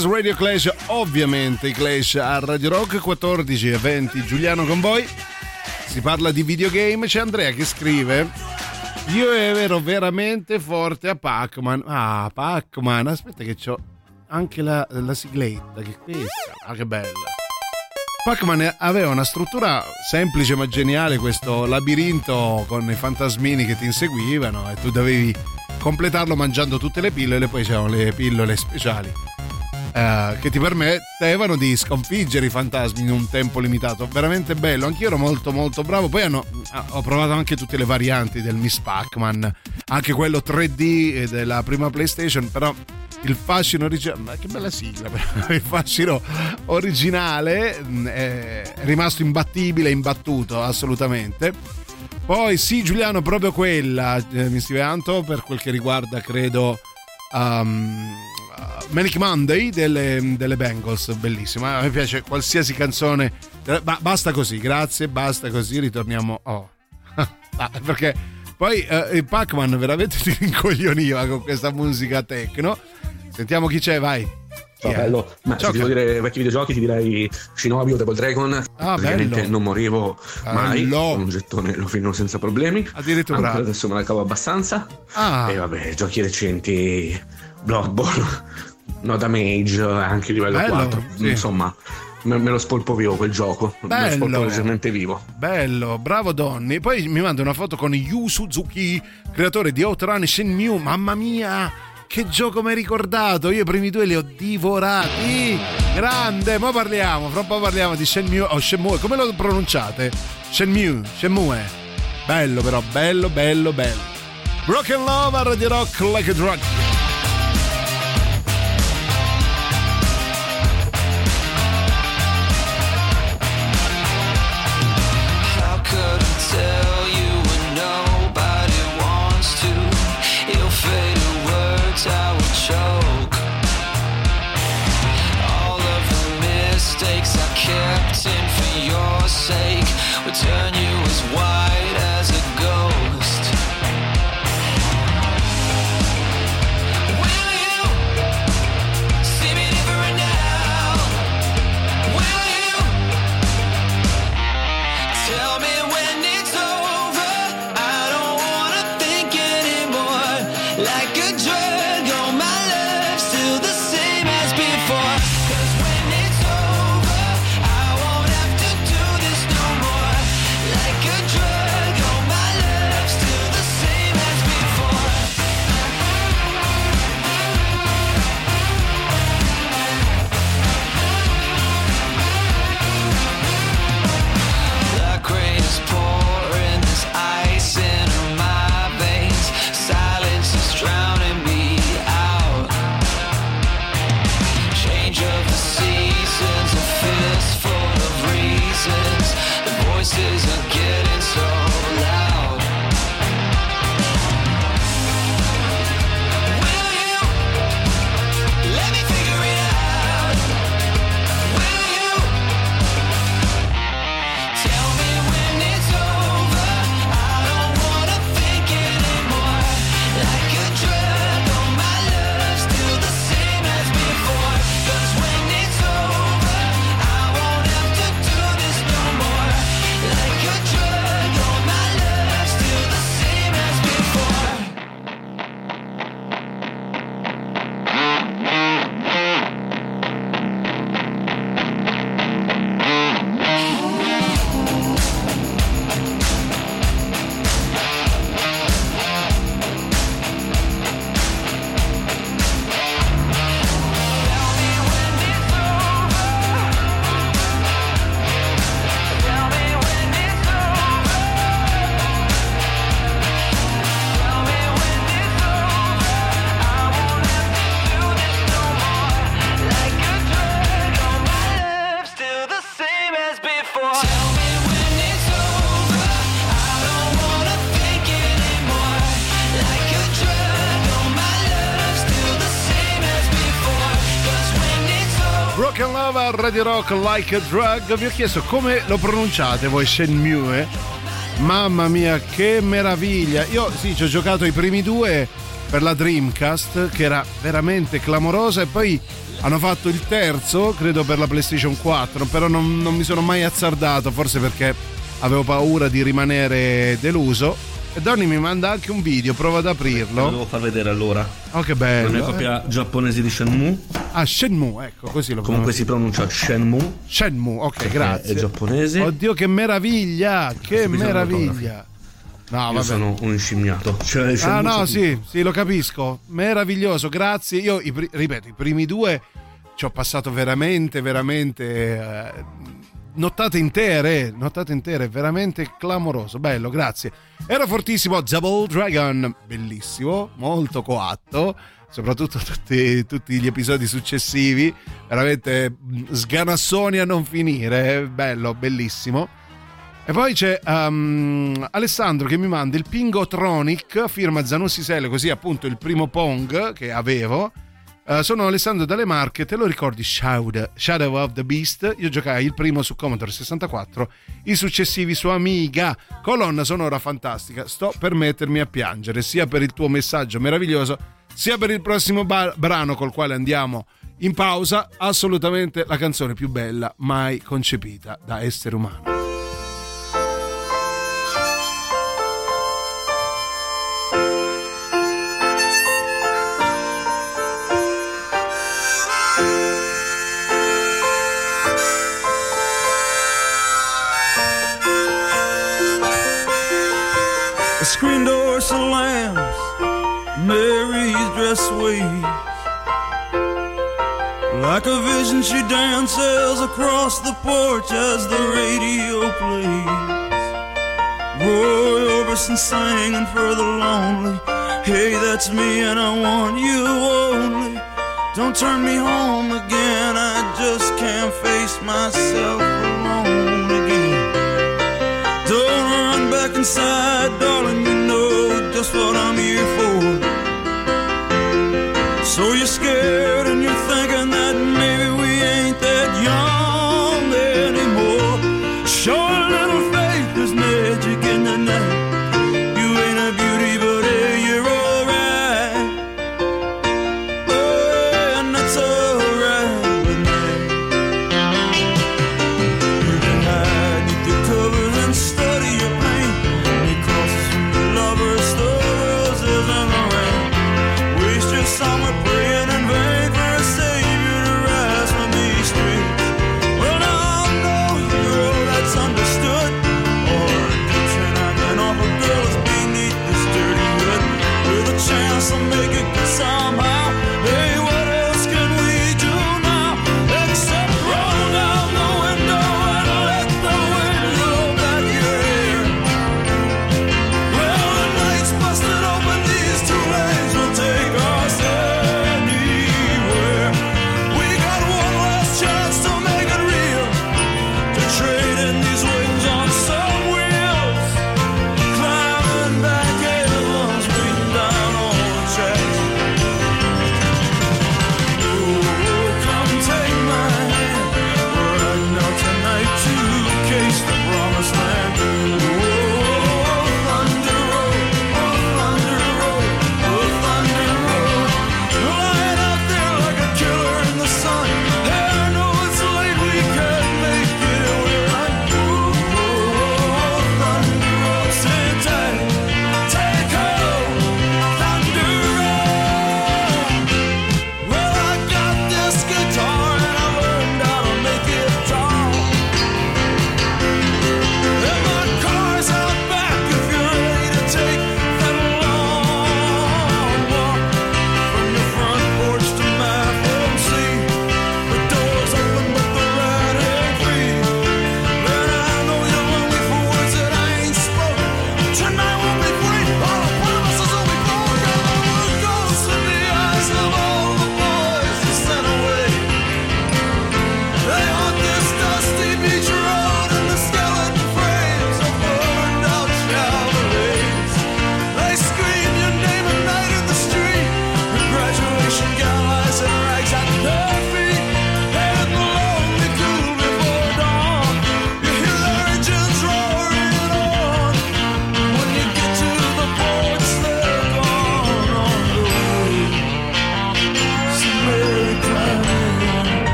Is Radio Clash, ovviamente Clash a Radio Rock 14 e 20, Giuliano con voi. Si parla di videogame, c'è Andrea che scrive Io ero veramente forte a Pac-Man. Ah, Pac-Man, aspetta che c'ho anche la, la sigletta, che questa. Ah, che bella. Pac-Man aveva una struttura semplice ma geniale, questo labirinto con i fantasmini che ti inseguivano e tu dovevi completarlo mangiando tutte le pillole, poi c'erano le pillole speciali eh, che ti permettevano di sconfiggere i fantasmi in un tempo limitato. Veramente bello, anch'io ero molto molto bravo. Poi hanno- ah, ho provato anche tutte le varianti del Miss Pac-Man, anche quello 3D della prima PlayStation, però il fascino originale, ma che bella sigla, però. *laughs* il fascino originale mh, è rimasto imbattibile, imbattuto assolutamente. Poi sì, Giuliano, proprio quella, eh, mi scrive Anto, per quel che riguarda, credo, um, Manic Monday delle, delle Bengals, bellissima. A me piace qualsiasi canzone. Eh, ba- basta così, grazie, basta così, ritorniamo. Oh. *laughs* Ah, perché poi eh, il Pac-Man veramente ti rincoglioniva con questa musica techno. Sentiamo chi c'è, vai. Ciao è? bello, ma Ciao, se ti devo dire vecchi videogiochi ti direi Shinobi o Double Dragon Ah, bello. non morivo mai Bello. un gettone lo fino senza problemi Addirittura. Ancora adesso me la cavo abbastanza Ah. E vabbè, giochi recenti Bloodborne No Damage anche livello Bello, 4 sì. Insomma me, me lo spolpo vivo quel gioco Me lo Bello. spolpo leggermente vivo Bello, bravo Donny. Poi mi manda una foto con Yu Suzuki, creatore di Outrun Shenmue. Mamma mia, che gioco mi hai ricordato? Io i primi due li ho divorati. Grande, ma parliamo, fra un po' parliamo di Shenmue o Shenmue. Come lo pronunciate? Shenmue, Shenmue. Bello però, bello, bello, bello. Rock and Love a Radio Rock Like a Drug. Sake would turn you as white Radio Rock Like a Drug. Vi ho chiesto come lo pronunciate voi Shenmue. Mamma mia, che meraviglia! Io sì, ci ho giocato i primi due per la Dreamcast che era veramente clamorosa e poi hanno fatto il terzo, credo per la PlayStation 4, però non, non mi sono mai azzardato, forse perché avevo paura di rimanere deluso. E Donny mi manda anche un video, prova ad Lo aprirlo. devo far vedere allora. Oh che La mia bello. copia giapponese di Shenmue. Ah, Shenmue, ecco, così lo Comunque si pronuncia Shenmue. Shenmue, ok, grazie. È giapponese. Oddio, che meraviglia! Che meraviglia! No, Io vabbè. sono un scimmiato. Cioè, Ah no, sì, sì, lo capisco. Meraviglioso, grazie. Io, i ripeto, i primi due ci ho passato veramente, veramente eh, nottate intere, nottate intere, veramente clamoroso. Bello, grazie. Era fortissimo Double Dragon, bellissimo, molto coatto. Soprattutto tutti, tutti gli episodi successivi, veramente mm, sganassoni a non finire. eh, Bello, bellissimo. E poi c'è um, Alessandro che mi manda il Pingotronic, firma Zanussi Sele, così appunto il primo Pong che avevo. Eh, sono Alessandro dalle Marche, te lo ricordi Shadow, Shadow of the Beast? Io giocai il primo su Commodore 64, i successivi su Amiga. Colonna sonora fantastica, sto per mettermi a piangere, sia per il tuo messaggio meraviglioso, sia per il prossimo ba- brano col quale andiamo in pausa. Assolutamente la canzone più bella mai concepita da essere umano. The Mary's dress. Like a vision, she dances across the porch as the radio plays. Roy Orbison singing for the lonely. Hey, that's me, and I want you only. Don't turn me home again, I just can't face myself alone again. Don't run back inside, darling. You know just what I'm here for. So you're scared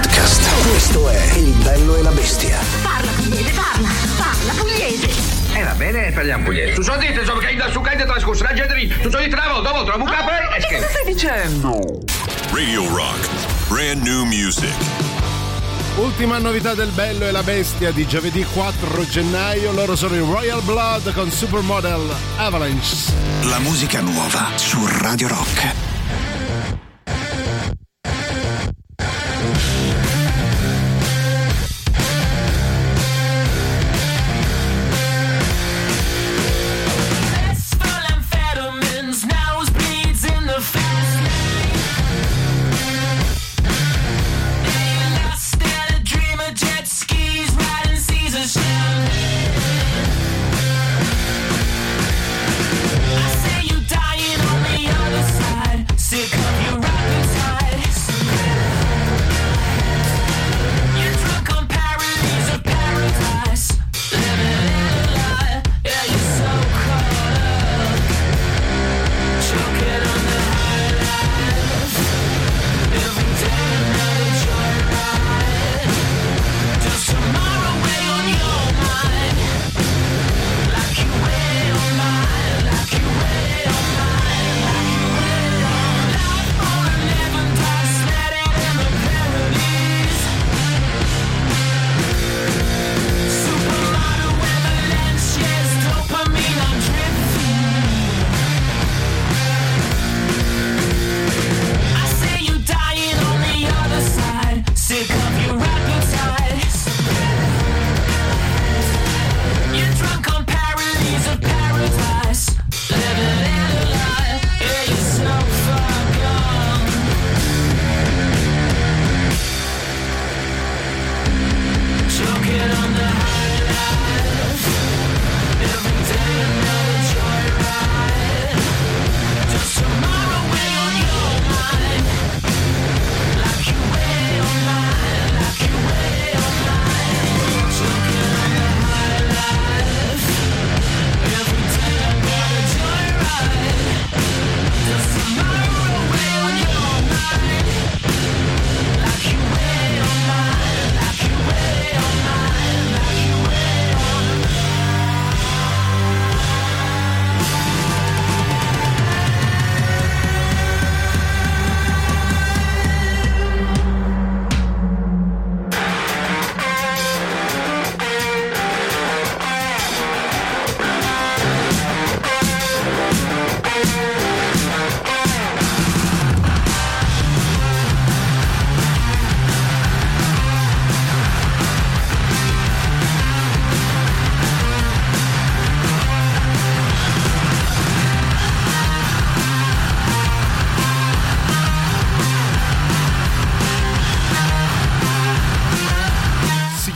Podcast. Questo è Il bello e la bestia. Parla pugliese, parla, parla pugliese. Eh va bene, parliamo pugliese. Tu so dite, so che da su che trascorso la gente lì. Tu so di travo, dopo trovo un capo e che stai dicendo? Radio Rock. Brand new music. Ultima novità del Bello e la Bestia di giovedì 4 gennaio, loro sono i Royal Blood con Supermodel Avalanche. La musica nuova su Radio Rock.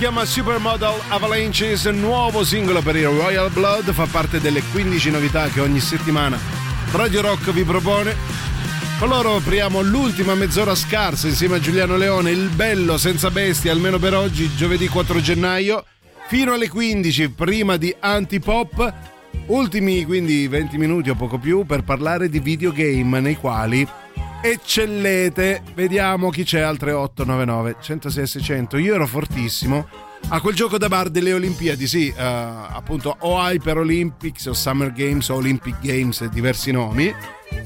Chiama Supermodel Avalanches, nuovo singolo per il Royal Blood, fa parte delle 15 novità che ogni settimana Radio Rock vi propone. Con loro apriamo l'ultima mezz'ora scarsa insieme a Giuliano Leone, il bello senza bestia, almeno per oggi, giovedì 4 gennaio, fino alle 15, prima di Antipop. Ultimi quindi 20 minuti o poco più per parlare di videogame nei quali eccellete. Vediamo chi c'è al 3899 106 600. Io ero fortissimo a quel gioco da bar delle Olimpiadi, sì, eh, appunto o Hyper Olympics o Summer Games o Olympic Games, diversi nomi.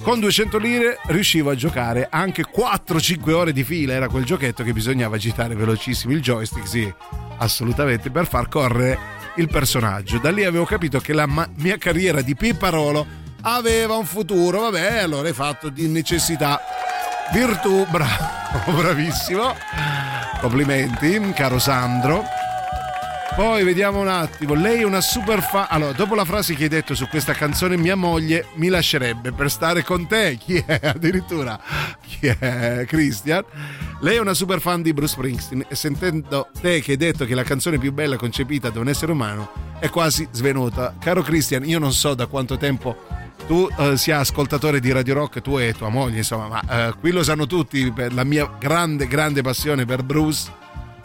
Con 200 lire riuscivo a giocare anche 4-5 ore di fila. Era quel giochetto che bisognava agitare velocissimo il joystick, sì, assolutamente, per far correre il personaggio. Da lì avevo capito che la ma- mia carriera di Pipparolo aveva un futuro. Vabbè, allora hai fatto di necessità virtù. Bravo, *laughs* bravissimo. Complimenti, caro Sandro. Poi vediamo un attimo, lei è una super fan. Allora, dopo la frase che hai detto su questa canzone, mia moglie mi lascerebbe per stare con te. *laughs* Chi è? Addirittura, chi è? Christian. Lei è una super fan di Bruce Springsteen e sentendo te che hai detto che la canzone più bella concepita da un essere umano è quasi svenuta. Caro Christian, io non so da quanto tempo tu eh, sia ascoltatore di Radio Rock, tu e tua moglie, insomma, ma eh, qui lo sanno tutti per la mia grande, grande passione per Bruce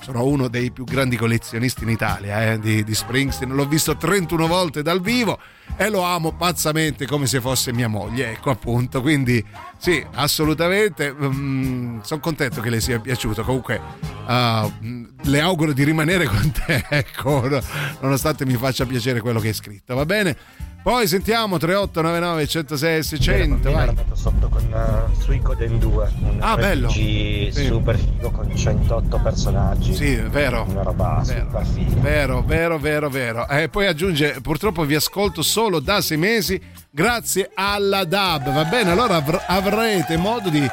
sono uno dei più grandi collezionisti in Italia eh, di, di Springsteen. L'ho visto 31 volte dal vivo e lo amo pazzamente come se fosse mia moglie. Ecco appunto. Quindi, sì, assolutamente. sono contento che le sia piaciuto. Comunque, uh, le auguro di rimanere con te, *laughs* ecco, no- nonostante mi faccia piacere quello che hai scritto. Va bene? Poi sentiamo 3899 106 600. Ero Vai. andato sotto con uh, Suicoden 2, un Ah, bello. Sì. super figo con 108 personaggi. Sì, vero. Una roba super figa. Vero, vero, vero, vero. E poi aggiunge: purtroppo vi ascolto solo da sei mesi grazie alla DAB. Va bene, allora avr- avrete modo di,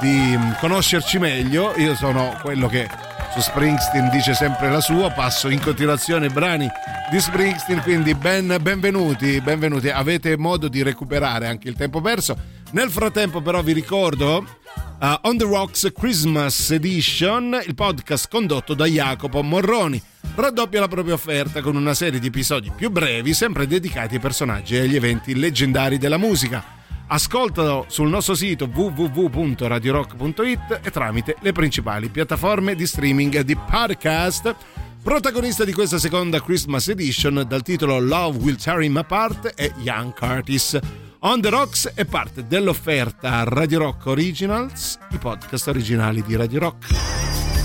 di, mm, conoscerci meglio. Io sono quello che su Springsteen dice sempre la sua. Passo in continuazione brani di Springsteen. Quindi ben- benvenuti, benvenuti. Avete modo di recuperare anche il tempo perso. Nel frattempo, però, vi ricordo. uh, On the Rocks Christmas Edition, il podcast condotto da Jacopo Morroni. Raddoppia la propria offerta con una serie di episodi più brevi, sempre dedicati ai personaggi e agli eventi leggendari della musica. Ascoltalo sul nostro sito www.radiorock.it e tramite le principali piattaforme di streaming di podcast. Protagonista di questa seconda Christmas Edition dal titolo Love Will Tear Him Apart è Young Curtis. On the Rocks è parte dell'offerta Radio Rock Originals, i podcast originali di Radio Rock.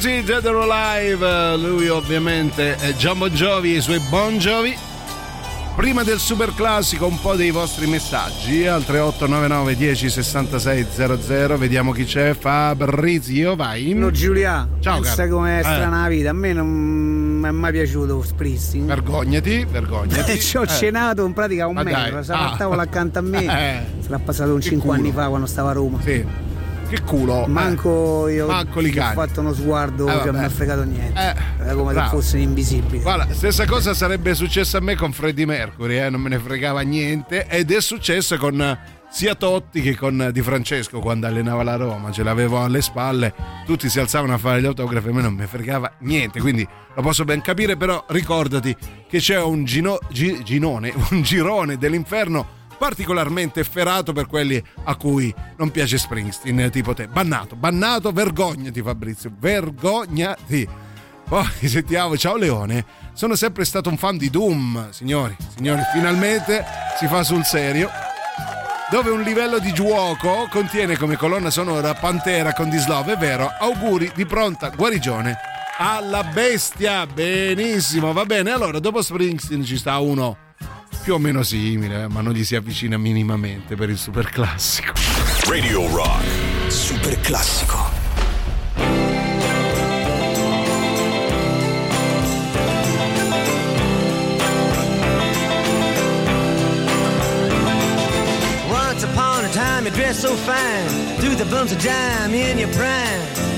Wanted Dead or Alive, lui ovviamente è John Bon Jovi e i suoi Bon Jovi. Prima del super classico un po' dei vostri messaggi al 3899 10 66 00, vediamo chi c'è, Fabrizio, vai. No Giulia, Ciao pensa com'è Eh. strana la vita, a me non mi è mai piaciuto Springsteen. Vergognati, vergognati. *laughs* Ci ho Eh. cenato in pratica un Ma metro, si Ah. tavola accanto a me. *laughs* Eh. Se l'ha passato un Che 5 anni fa quando stava a Roma. Sì. Che culo. eh. Manco io Manco li ho fatto uno sguardo Eh, che non mi ha fregato niente. Era come bravo. se fosse invisibile. Guarda, stessa cosa sarebbe successa a me con Freddie Mercury, eh, non me ne fregava niente. Ed è successo con eh, sia Totti che con eh, Di Francesco quando allenava la Roma. Ce l'avevo alle spalle, tutti si alzavano a fare gli autografi, a me non mi fregava niente. Quindi lo posso ben capire, però ricordati che c'è un gino- gi- ginone, *laughs* un girone dell'inferno particolarmente efferato per quelli a cui non piace Springsteen, tipo te. Bannato, bannato, vergognati Fabrizio, vergognati. Poi *laughs* sentiamo, ciao Leone, sono sempre stato un fan di Doom, signori, signori, finalmente si fa sul serio. Dove un livello di gioco contiene come colonna sonora Pantera con Dislove, è vero, auguri di pronta guarigione alla bestia, benissimo, va bene, allora dopo Springsteen ci sta uno più o meno simile, ma non gli si avvicina minimamente per il super classico. Radio Rock. Super classico. Once upon a time you dressed so fine, threw the bumps of dime in your prime.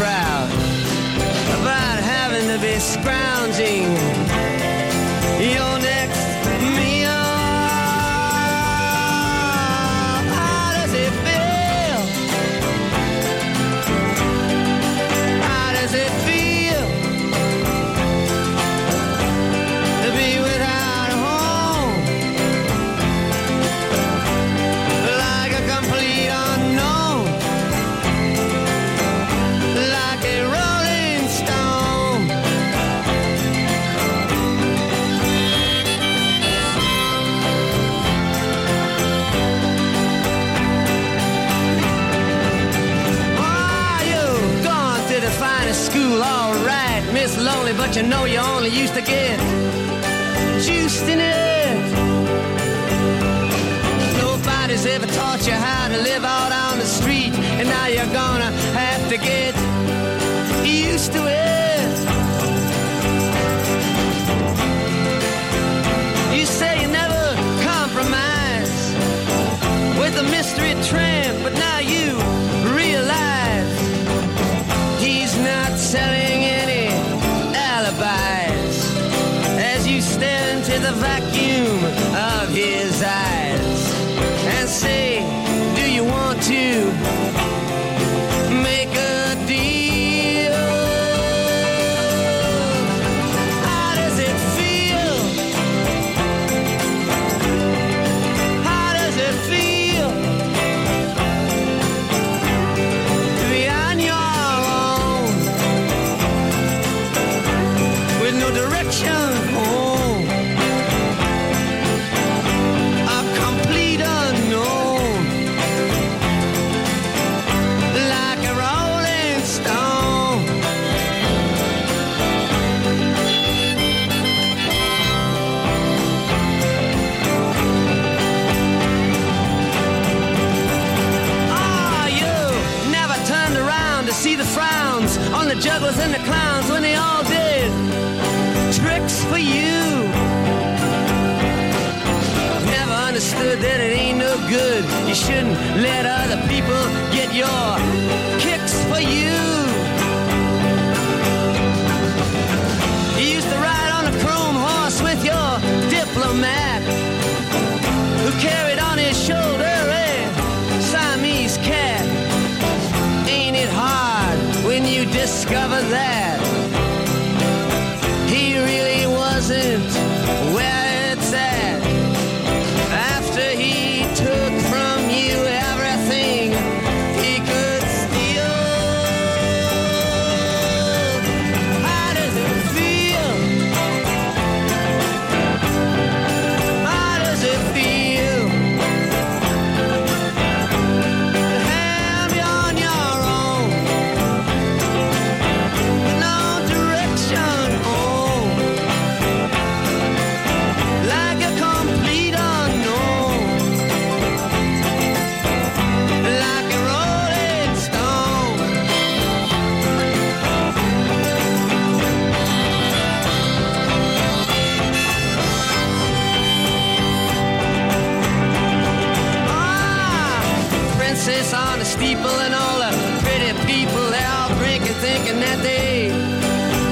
princess on a steeple and all the pretty people they're all drinking thinking that they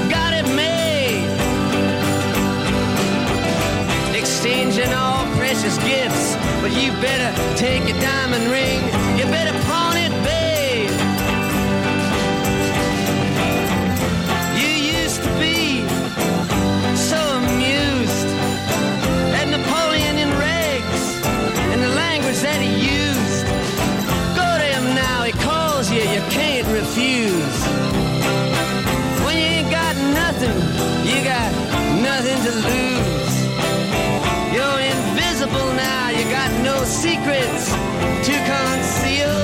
got it made. Exchanging all precious gifts but you better take your diamond ring you better pawn it babe. You used to be so amused at Napoleon in rags and the language that he used to lose. You're invisible now, you got no secrets to conceal.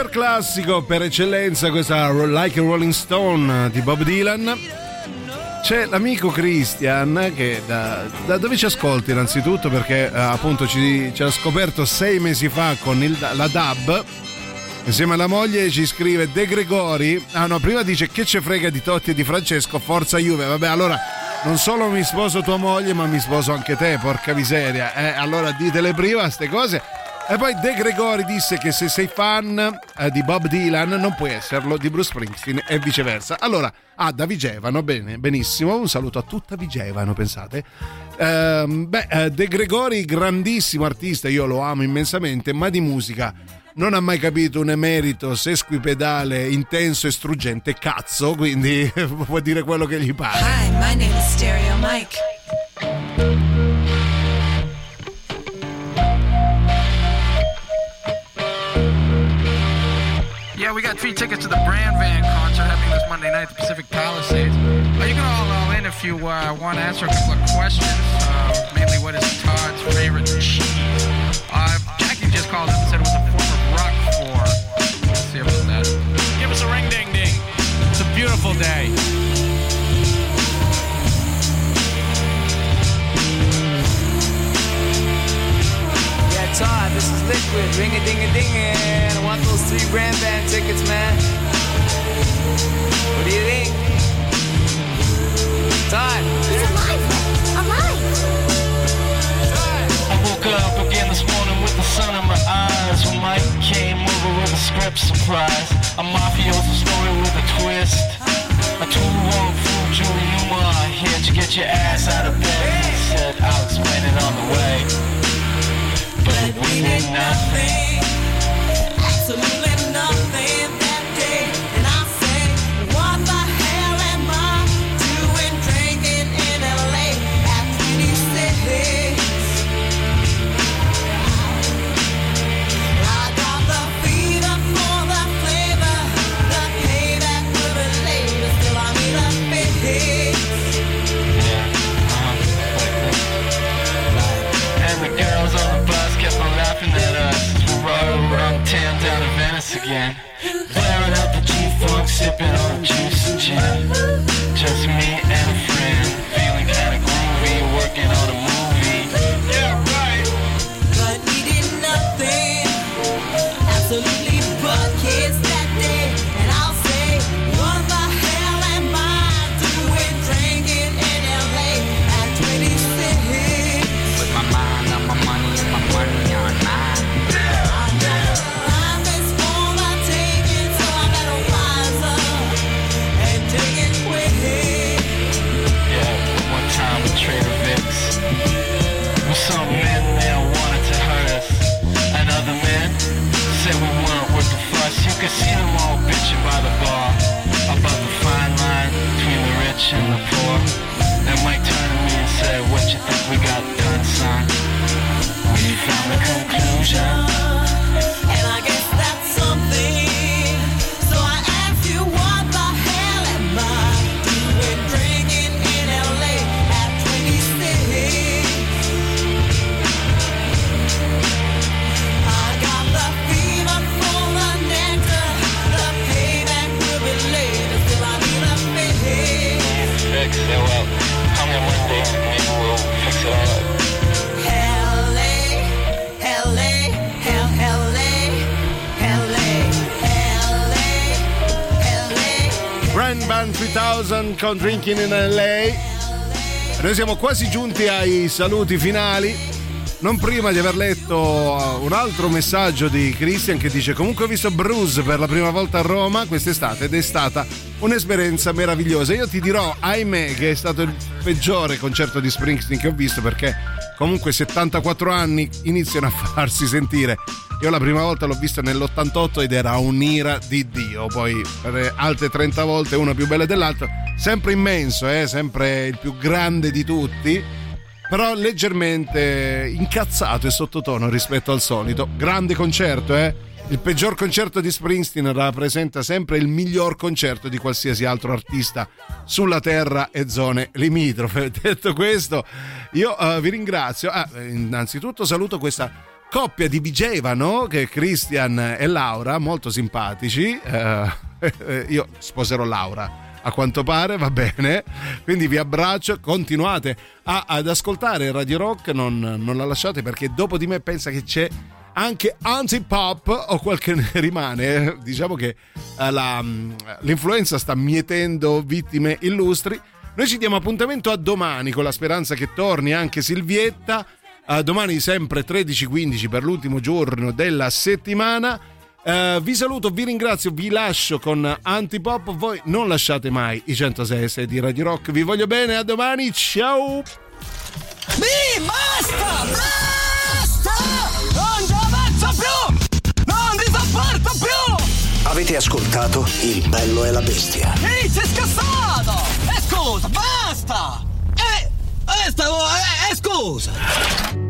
Super classico per eccellenza questa Like a Rolling Stone di Bob Dylan. C'è l'amico Christian che da, da dove ci ascolti innanzitutto? Perché eh, appunto ci, ci ha scoperto sei mesi fa con il- la DAB insieme alla moglie ci scrive De Gregori ah no prima dice che ce frega di Totti e di Francesco forza Juve vabbè allora non solo mi sposo tua moglie ma mi sposo anche te porca miseria. Eh, allora ditele prima ste cose e poi De Gregori disse che se sei fan eh, di Bob Dylan non puoi esserlo di Bruce Springsteen e viceversa. Allora, ah, da Vigevano, bene, benissimo, un saluto a tutta Vigevano, pensate. Ehm, beh, eh, De Gregori, grandissimo artista, io lo amo immensamente, ma di musica non ha mai capito un emerito sesquipedale intenso e struggente cazzo, quindi *laughs* può dire quello che gli pare. Hi, my name is Stereo Mike. We got free tickets to the Brand Van concert happening this Monday night at the Pacific Palisades. Uh, you can all all in if you uh, want to answer a couple of questions. Uh, mainly, what is Todd's favorite cheese? Uh, Jackie just called up and said it was a form of rock for. Let's see about that. Give us a ring ding ding. It's a beautiful day. Todd, this is Liquid. Ring a ding a ding and I want those three brand band tickets, man. What do you think? Todd. He's alive. Alive. I woke up again this morning with the sun in my eyes when Mike came over with a script surprise. A mafioso story with a twist. A two wrong fool, Julie Newmar here to get your ass out of bed. He said, I'll explain it on the way. We did nothing. Absolutely Noi siamo quasi giunti ai saluti finali. Non prima di aver letto uh, un altro messaggio di Christian che dice comunque ho visto Bruce per la prima volta a Roma quest'estate ed è stata un'esperienza meravigliosa. Io ti dirò, ahimè, che è stato il peggiore concerto di Springsteen che ho visto perché comunque 74 anni iniziano a farsi sentire. Io la prima volta l'ho visto nell'88 ed era un'ira di Dio, poi per altre 30 volte una più bella dell'altra, sempre immenso, eh? sempre il più grande di tutti però leggermente incazzato e sottotono rispetto al solito. Grande concerto, eh? Il peggior concerto di Springsteen rappresenta sempre il miglior concerto di qualsiasi altro artista sulla terra e zone limitrofe. *laughs* Detto questo, io eh, vi ringrazio. Ah, innanzitutto saluto questa coppia di Vigevano, che è Christian e Laura, molto simpatici. Eh, *laughs* io sposerò Laura a quanto pare, va bene. Quindi vi abbraccio, continuate a- ad ascoltare Radio Rock, non, non la lasciate perché dopo di me pensa che c'è anche anti-pop o quel che ne *laughs* rimane. Diciamo che eh, la- l'influenza sta mietendo vittime illustri. Noi ci diamo appuntamento a domani con la speranza che torni anche Silvietta. A domani sempre 13.15 per l'ultimo giorno della settimana. Eh, vi saluto, vi ringrazio, vi lascio con Antipop. Voi non lasciate mai i 106 di Radio Rock. Vi voglio bene, a domani, ciao! Mi basta! Basta! Non ci avanzo più! Non ti sopporto più! Avete ascoltato Il bello e la bestia? Ehi, sei scassato! E scusa, basta! Eh, eh, stavo, eh, eh, scusa!